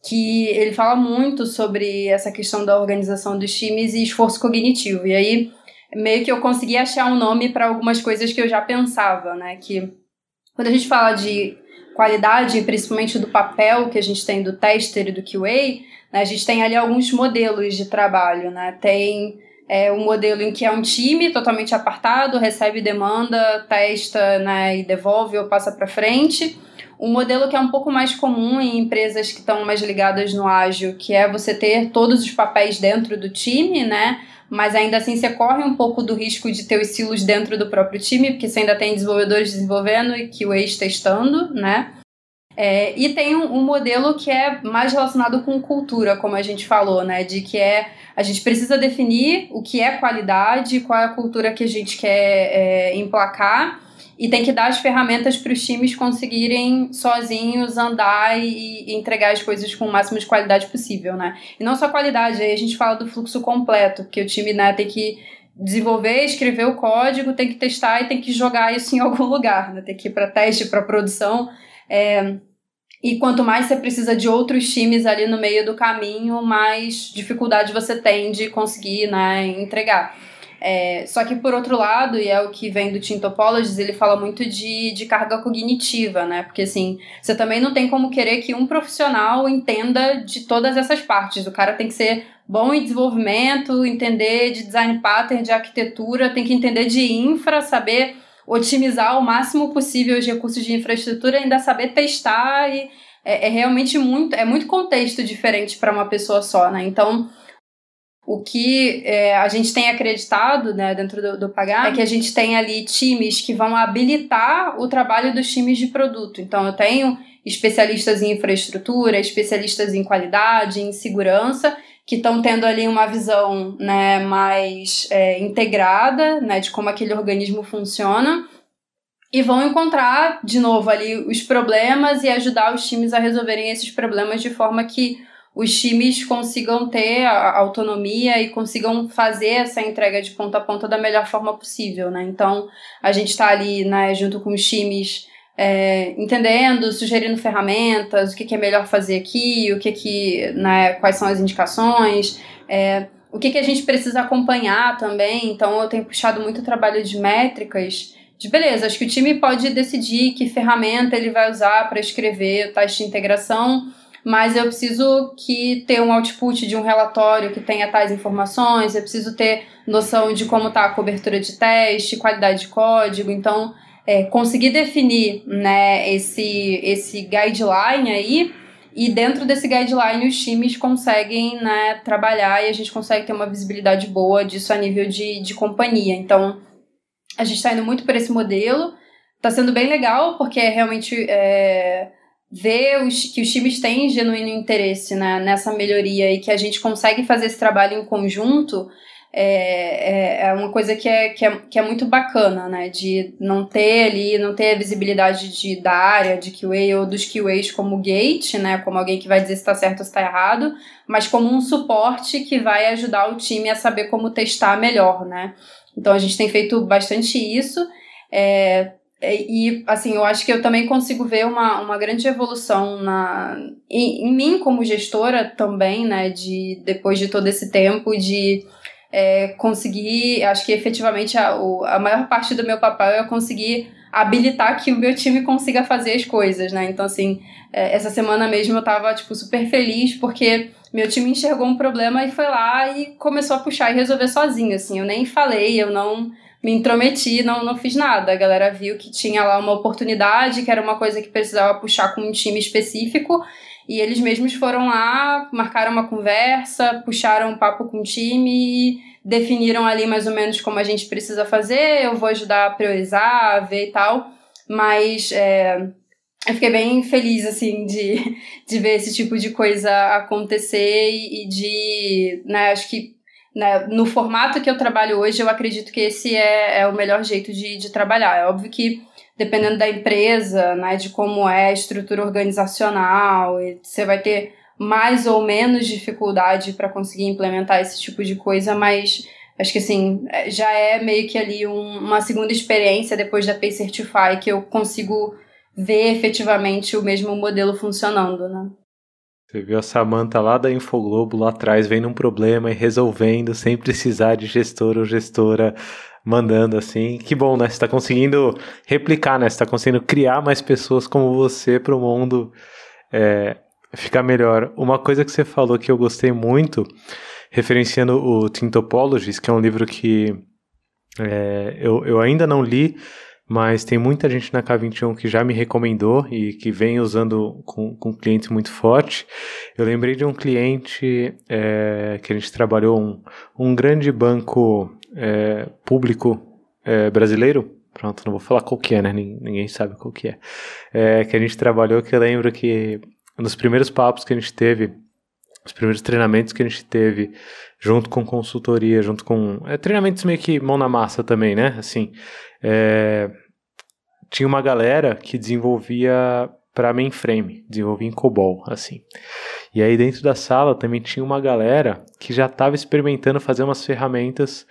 que ele fala muito sobre essa questão da organização dos times e esforço cognitivo. E aí, meio que eu consegui achar um nome para algumas coisas que eu já pensava, né? Que quando a gente fala de qualidade, principalmente do papel que a gente tem do tester e do QA, né, a gente tem ali alguns modelos de trabalho, né? Tem é, um modelo em que é um time totalmente apartado, recebe demanda, testa né, e devolve ou passa para frente. Um modelo que é um pouco mais comum em empresas que estão mais ligadas no ágil, que é você ter todos os papéis dentro do time, né? Mas ainda assim você corre um pouco do risco de ter os silos dentro do próprio time, porque você ainda tem desenvolvedores desenvolvendo e QAs testando, né? É, e tem um, um, modelo que é mais relacionado com cultura, como a gente falou, né? De que é a gente precisa definir o que é qualidade, qual é a cultura que a gente quer é, emplacar e tem que dar as ferramentas para os times conseguirem sozinhos andar e, e, entregar as coisas com o máximo de qualidade possível, né? E não só qualidade, aí a gente fala do fluxo completo, porque o time né, tem que desenvolver, escrever o código, tem que testar e tem que jogar isso em algum lugar, né? Tem que ir para teste, para produção. É, e quanto mais você precisa de outros times ali no meio do caminho, mais dificuldade você tem de conseguir né, entregar. É, só que por outro lado, e é o que vem do Team Topologies, ele fala muito de, de carga cognitiva, né? Porque assim, você também não tem como querer que um profissional entenda de todas essas partes. O cara tem que ser bom em desenvolvimento, entender de design pattern, de arquitetura, tem que entender de infra, saber otimizar o máximo possível os recursos de infraestrutura, ainda saber testar e é, é realmente muito, é muito contexto diferente para uma pessoa só, né? Então, o que é, a gente tem acreditado né, dentro do, do Pagar é que a gente tem ali times que vão habilitar o trabalho dos times de produto. Então, eu tenho especialistas em infraestrutura, especialistas em qualidade, em segurança, que estão tendo ali uma visão né, mais é, integrada né, de como aquele organismo funciona e vão encontrar de novo ali os problemas e ajudar os times a resolverem esses problemas de forma que os times consigam ter a autonomia e consigam fazer essa entrega de ponta a ponta da melhor forma possível, né? Então, a gente está ali, né, junto com os times é, entendendo, sugerindo ferramentas, o que, que, é melhor fazer aqui, o que que, né, quais são as indicações, é, o que, que a gente precisa acompanhar também. Então, eu tenho puxado muito trabalho de métricas, de beleza, acho que o time pode decidir que ferramenta ele vai usar para escrever o teste de integração, mas eu preciso que ter um output de um relatório que tenha tais informações, eu preciso ter noção de como está a cobertura de teste, qualidade de código, então é, conseguir definir né, esse, esse guideline aí, e dentro desse guideline os times conseguem né, trabalhar e a gente consegue ter uma visibilidade boa disso a nível de, de companhia. Então, a gente está indo muito por esse modelo, está sendo bem legal, porque é realmente é, ver os, que os times têm genuíno interesse né, nessa melhoria e que a gente consegue fazer esse trabalho em conjunto é, é, é, uma coisa que é, que, é, que é muito bacana, né? De não ter ali, não ter a visibilidade de, da área de QA ou dos QAs como gate, né? Como alguém que vai dizer se está certo ou se está errado, mas como um suporte que vai ajudar o time a saber como testar melhor, né? Então a gente tem feito bastante isso. É, é e assim, eu acho que eu também consigo ver uma, uma grande evolução na, em, em mim como gestora também, né? De depois de todo esse tempo de é, conseguir, acho que efetivamente a, o, a maior parte do meu papel é conseguir habilitar que o meu time consiga fazer as coisas, né? Então, assim, é, essa semana mesmo eu tava, tipo, super feliz porque meu time enxergou um problema e foi lá e começou a puxar e resolver sozinho, assim. Eu nem falei, eu não me intrometi, não, não fiz nada. A galera viu que tinha lá uma oportunidade, que era uma coisa que precisava puxar com um time específico e eles mesmos foram lá, marcaram uma conversa, puxaram um papo com o time e definiram ali mais ou menos como a gente precisa fazer. Eu vou ajudar a priorizar, a ver e tal. Mas é, eu fiquei bem feliz, assim, de, de ver esse tipo de coisa acontecer e de, né, acho que né, no formato que eu trabalho hoje, eu acredito que esse é, é o melhor jeito de, de trabalhar. É óbvio que dependendo da empresa, né, de como é a estrutura organizacional, você vai ter mais ou menos dificuldade para conseguir implementar esse tipo de coisa, mas acho que assim, é, já é meio que ali um, uma segunda experiência depois da Pay Certify que eu consigo ver efetivamente o mesmo modelo funcionando, né? Você viu a Samanta lá da Infoglobo lá atrás vendo um problema e resolvendo sem precisar de gestor ou gestora mandando assim. Que bom, né? Você está conseguindo replicar, né? Você está conseguindo criar mais pessoas como você para o mundo é, ficar melhor. Uma coisa que você falou que eu gostei muito, referenciando o Tintopologies, que é um livro que é, eu, eu ainda não li, mas tem muita gente na K21 que já me recomendou e que vem usando com, com clientes muito forte. Eu lembrei de um cliente é, que a gente trabalhou, um, um grande banco é, público é, brasileiro, pronto, não vou falar qual que é, né, ninguém sabe qual que é, é, que a gente trabalhou, que eu lembro que nos primeiros papos que a gente teve, os primeiros treinamentos que a gente teve, junto com consultoria, junto com é, treinamentos meio que mão na massa também, né, assim, é, tinha uma galera que desenvolvia para mainframe, desenvolvia em COBOL, assim. E aí dentro da sala também tinha uma galera que já estava experimentando fazer umas ferramentas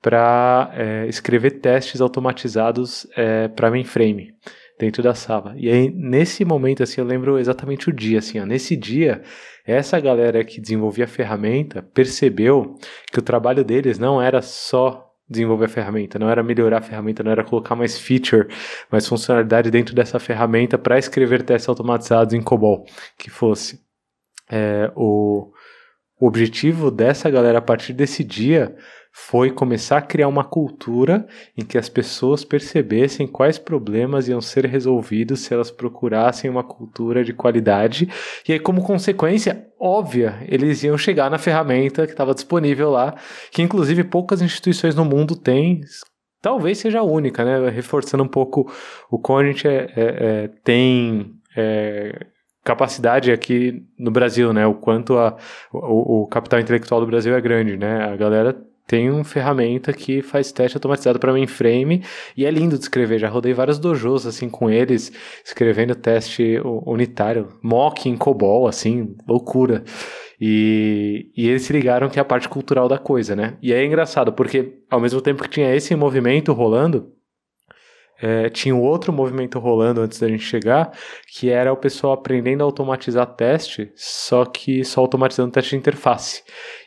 para é, escrever testes automatizados é, para mainframe dentro da sala. E aí nesse momento assim eu lembro exatamente o dia assim, ó, nesse dia essa galera que desenvolvia a ferramenta percebeu que o trabalho deles não era só desenvolver a ferramenta, não era melhorar a ferramenta, não era colocar mais feature, mais funcionalidade dentro dessa ferramenta para escrever testes automatizados em COBOL, que fosse é, o, o objetivo dessa galera a partir desse dia foi começar a criar uma cultura em que as pessoas percebessem quais problemas iam ser resolvidos se elas procurassem uma cultura de qualidade. E aí, como consequência óbvia, eles iam chegar na ferramenta que estava disponível lá, que inclusive poucas instituições no mundo têm. Talvez seja a única, né? Reforçando um pouco o quão a gente é, é, é, tem é, capacidade aqui no Brasil, né? O quanto a, o, o, capital intelectual do Brasil é grande, né? A galera tem uma ferramenta que faz teste automatizado para mainframe e é lindo de escrever. Já rodei vários dojos assim com eles, escrevendo teste unitário, mock em COBOL, assim, loucura. E, e eles se ligaram que é a parte cultural da coisa, né? E é engraçado, porque ao mesmo tempo que tinha esse movimento rolando, é, tinha um outro movimento rolando antes da gente chegar, que era o pessoal aprendendo a automatizar teste, só que só automatizando teste de interface.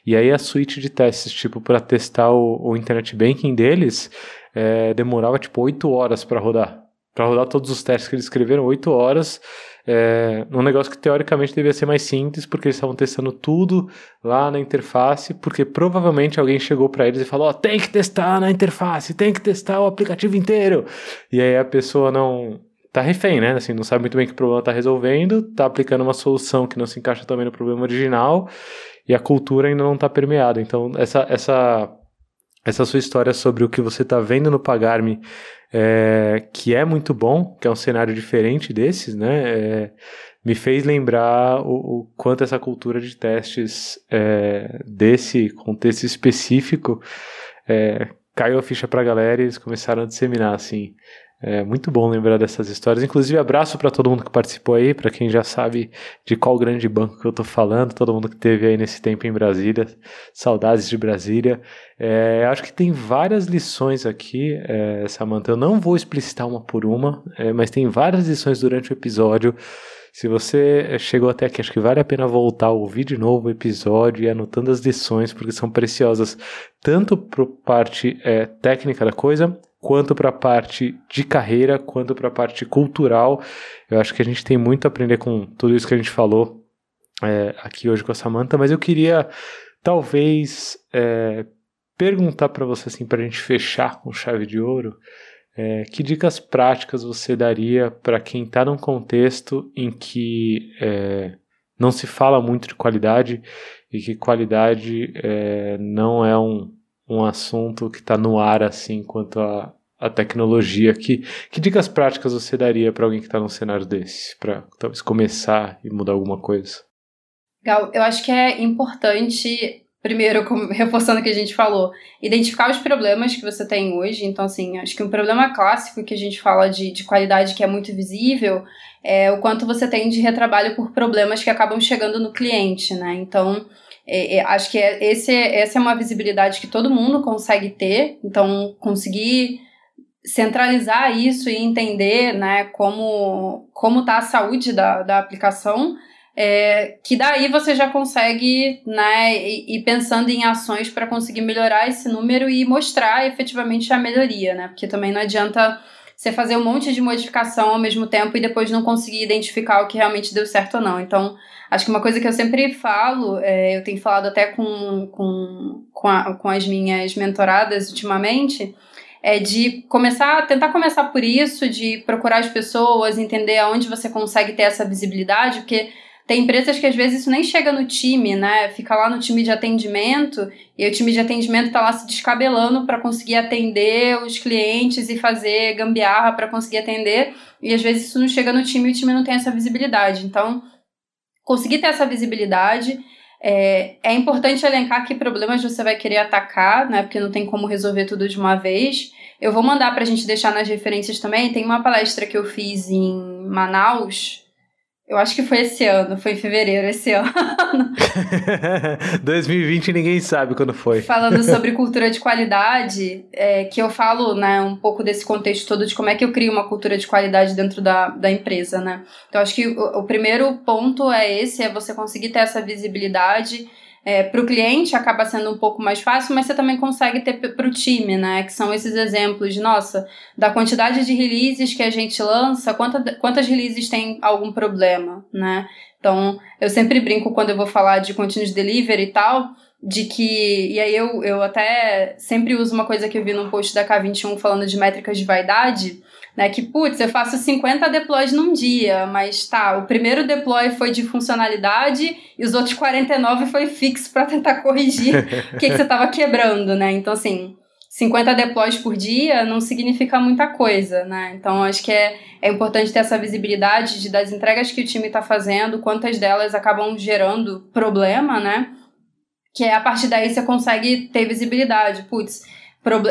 E aí a suíte de testes, tipo, para testar o, o, Internet Banking deles, é, demorava tipo 8 horas para rodar. Para rodar todos os testes que eles escreveram, 8 horas. É, um negócio que teoricamente devia ser mais simples, porque eles estavam testando tudo lá na interface, porque provavelmente alguém chegou para eles e falou: oh, tem que testar na interface, tem que testar o aplicativo inteiro. E aí a pessoa não tá refém, né? Assim, não sabe muito bem que problema tá resolvendo, tá aplicando uma solução que não se encaixa também no problema original e a cultura ainda não está permeada. Então, essa, essa, essa sua história sobre o que você está vendo no Pagarme, é, que é muito bom, que é um cenário diferente desses, né? É, me fez lembrar o, o, quanto essa cultura de testes é, desse contexto específico é, caiu a ficha para a galera e eles começaram a disseminar, assim. É muito bom lembrar dessas histórias. Inclusive, abraço para todo mundo que participou aí, para quem já sabe de qual grande banco que eu tô falando, todo mundo que teve aí nesse tempo em Brasília. Saudades de Brasília. É, acho que tem várias lições aqui, é, Samantha. Eu não vou explicitar uma por uma, é, mas tem várias lições durante o episódio. Se você chegou até aqui, acho que vale a pena voltar, ouvir de novo o episódio e anotando as lições, porque são preciosas tanto para parte é, técnica da coisa, quanto para a parte de carreira, quanto para a parte cultural. Eu acho que a gente tem muito a aprender com tudo isso que a gente falou é, aqui hoje com a Samantha, mas eu queria talvez é, perguntar para você assim, para a gente fechar com chave de ouro. É, que dicas práticas você daria para quem está num contexto em que é, não se fala muito de qualidade e que qualidade é, não é um, um assunto que está no ar assim quanto a, a tecnologia. Que, que dicas práticas você daria para alguém que está num cenário desse, para talvez começar e mudar alguma coisa? Legal, eu acho que é importante primeiro, reforçando o que a gente falou, identificar os problemas que você tem hoje. Então, assim, acho que um problema clássico que a gente fala de, de qualidade que é muito visível é o quanto você tem de retrabalho por problemas que acabam chegando no cliente, né? Então, é, é, acho que é, esse, essa é uma visibilidade que todo mundo consegue ter. Então, conseguir centralizar isso e entender né, como como está a saúde da, da aplicação é, que daí você já consegue né, ir pensando em ações para conseguir melhorar esse número e mostrar efetivamente a melhoria, né? Porque também não adianta você fazer um monte de modificação ao mesmo tempo e depois não conseguir identificar o que realmente deu certo ou não. Então, acho que uma coisa que eu sempre falo, é, eu tenho falado até com, com, com, a, com as minhas mentoradas ultimamente, é de começar, tentar começar por isso, de procurar as pessoas, entender aonde você consegue ter essa visibilidade, porque tem empresas que às vezes isso nem chega no time, né? Fica lá no time de atendimento e o time de atendimento está lá se descabelando para conseguir atender os clientes e fazer gambiarra para conseguir atender. E às vezes isso não chega no time e o time não tem essa visibilidade. Então, conseguir ter essa visibilidade. É, é importante elencar que problemas você vai querer atacar, né? Porque não tem como resolver tudo de uma vez. Eu vou mandar para a gente deixar nas referências também. Tem uma palestra que eu fiz em Manaus, eu acho que foi esse ano, foi em fevereiro esse ano. 2020 ninguém sabe quando foi. Falando sobre cultura de qualidade, é, que eu falo né, um pouco desse contexto todo de como é que eu crio uma cultura de qualidade dentro da, da empresa, né? Então, acho que o, o primeiro ponto é esse, é você conseguir ter essa visibilidade é, para o cliente acaba sendo um pouco mais fácil, mas você também consegue ter para o time, né? Que são esses exemplos nossa, da quantidade de releases que a gente lança, quanta, quantas releases tem algum problema, né? Então, eu sempre brinco quando eu vou falar de continuous delivery e tal, de que. E aí eu, eu até sempre uso uma coisa que eu vi num post da K21 falando de métricas de vaidade né? Que, putz, eu faço 50 deploys num dia, mas tá, o primeiro deploy foi de funcionalidade e os outros 49 foi fixo para tentar corrigir o que, que você estava quebrando, né? Então, assim, 50 deploys por dia não significa muita coisa, né? Então, acho que é, é importante ter essa visibilidade de, das entregas que o time está fazendo, quantas delas acabam gerando problema, né? Que a partir daí você consegue ter visibilidade. Putz,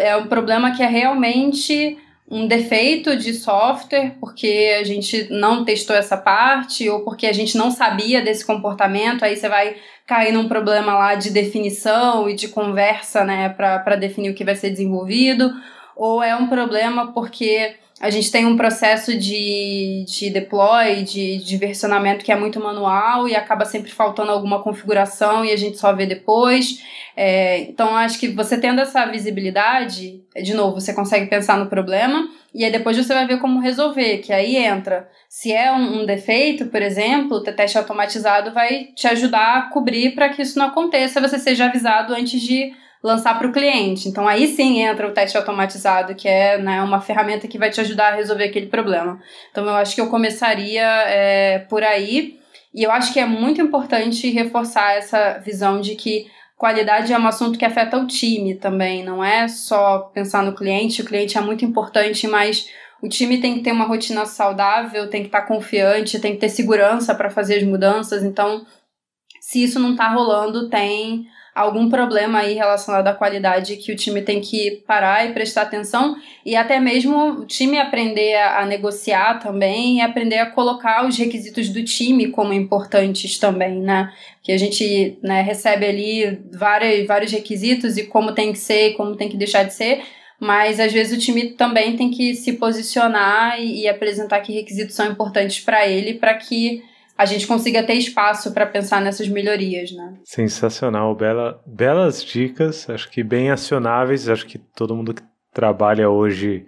é um problema que é realmente um defeito de software porque a gente não testou essa parte ou porque a gente não sabia desse comportamento, aí você vai cair num problema lá de definição e de conversa, né, para definir o que vai ser desenvolvido, ou é um problema porque a gente tem um processo de, de deploy, de, de versionamento que é muito manual e acaba sempre faltando alguma configuração e a gente só vê depois. É, então, acho que você tendo essa visibilidade, de novo, você consegue pensar no problema e aí depois você vai ver como resolver, que aí entra. Se é um, um defeito, por exemplo, o teste automatizado vai te ajudar a cobrir para que isso não aconteça, você seja avisado antes de lançar para o cliente. Então aí sim entra o teste automatizado, que é né, uma ferramenta que vai te ajudar a resolver aquele problema. Então eu acho que eu começaria é, por aí. E eu acho que é muito importante reforçar essa visão de que qualidade é um assunto que afeta o time também, não é só pensar no cliente, o cliente é muito importante, mas o time tem que ter uma rotina saudável, tem que estar confiante, tem que ter segurança para fazer as mudanças. Então, se isso não está rolando, tem algum problema aí relacionado à qualidade que o time tem que parar e prestar atenção e até mesmo o time aprender a, a negociar também e aprender a colocar os requisitos do time como importantes também, né? Que a gente né, recebe ali vários, vários requisitos e como tem que ser e como tem que deixar de ser, mas às vezes o time também tem que se posicionar e, e apresentar que requisitos são importantes para ele para que a gente consiga ter espaço para pensar nessas melhorias, né? Sensacional, bela, belas dicas, acho que bem acionáveis, acho que todo mundo que trabalha hoje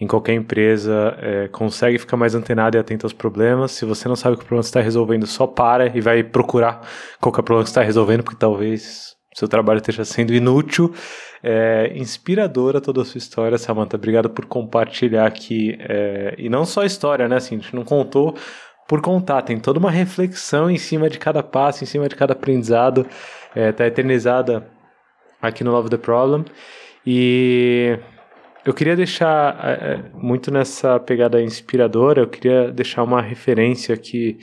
em qualquer empresa é, consegue ficar mais antenado e atento aos problemas. Se você não sabe que o problema está resolvendo, só para e vai procurar qual é o problema que está resolvendo, porque talvez seu trabalho esteja sendo inútil. É, inspiradora toda a sua história, Samantha. Obrigado por compartilhar aqui. É, e não só a história, né? Assim, a gente não contou por contar. Tem toda uma reflexão em cima de cada passo, em cima de cada aprendizado. Está é, eternizada aqui no Love the Problem. E eu queria deixar, é, é, muito nessa pegada inspiradora, eu queria deixar uma referência aqui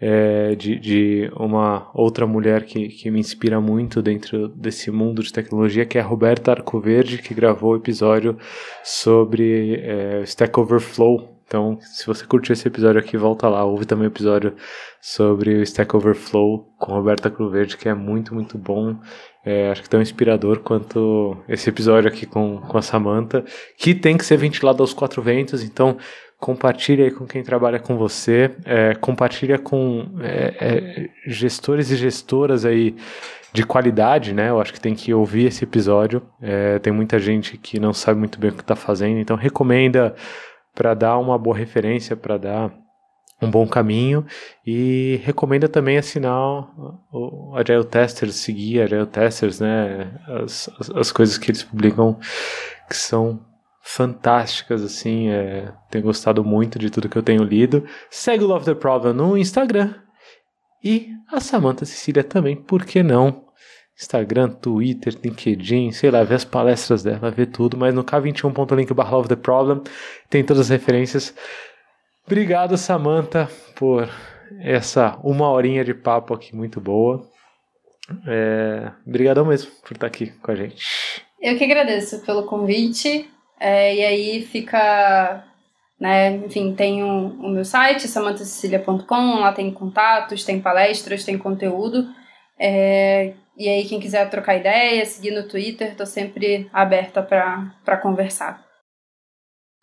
é, de, de uma outra mulher que, que me inspira muito dentro desse mundo de tecnologia, que é a Roberta Arcoverde, que gravou o episódio sobre é, Stack Overflow. Então, se você curtiu esse episódio aqui, volta lá, ouve também o episódio sobre o Stack Overflow com Roberta Arcoverde, que é muito, muito bom. É, acho que tão inspirador quanto esse episódio aqui com, com a Samantha, que tem que ser ventilado aos quatro ventos, então compartilha aí com quem trabalha com você, é, compartilha com é, é, gestores e gestoras aí de qualidade, né? Eu acho que tem que ouvir esse episódio. É, tem muita gente que não sabe muito bem o que está fazendo, então recomenda para dar uma boa referência, para dar um bom caminho e recomenda também assinar o Agile Testers, seguir Agile Testers, né? As, as, as coisas que eles publicam que são fantásticas, assim. É, tenho gostado muito de tudo que eu tenho lido. Segue o Love the Problem no Instagram. E a Samantha Cecília também, por que não? Instagram, Twitter, LinkedIn, sei lá, ver as palestras dela, ver tudo, mas no k21.link barra the Problem tem todas as referências. Obrigado, Samantha, por essa uma horinha de papo aqui muito boa. É, obrigadão mesmo por estar aqui com a gente. Eu que agradeço pelo convite. É, e aí fica, né, enfim, tem o, o meu site, samantacecilia.com, lá tem contatos, tem palestras, tem conteúdo. É, e aí, quem quiser trocar ideia, seguir no Twitter, tô sempre aberta para conversar.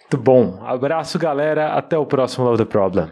Muito bom. Abraço, galera. Até o próximo Love the Problem.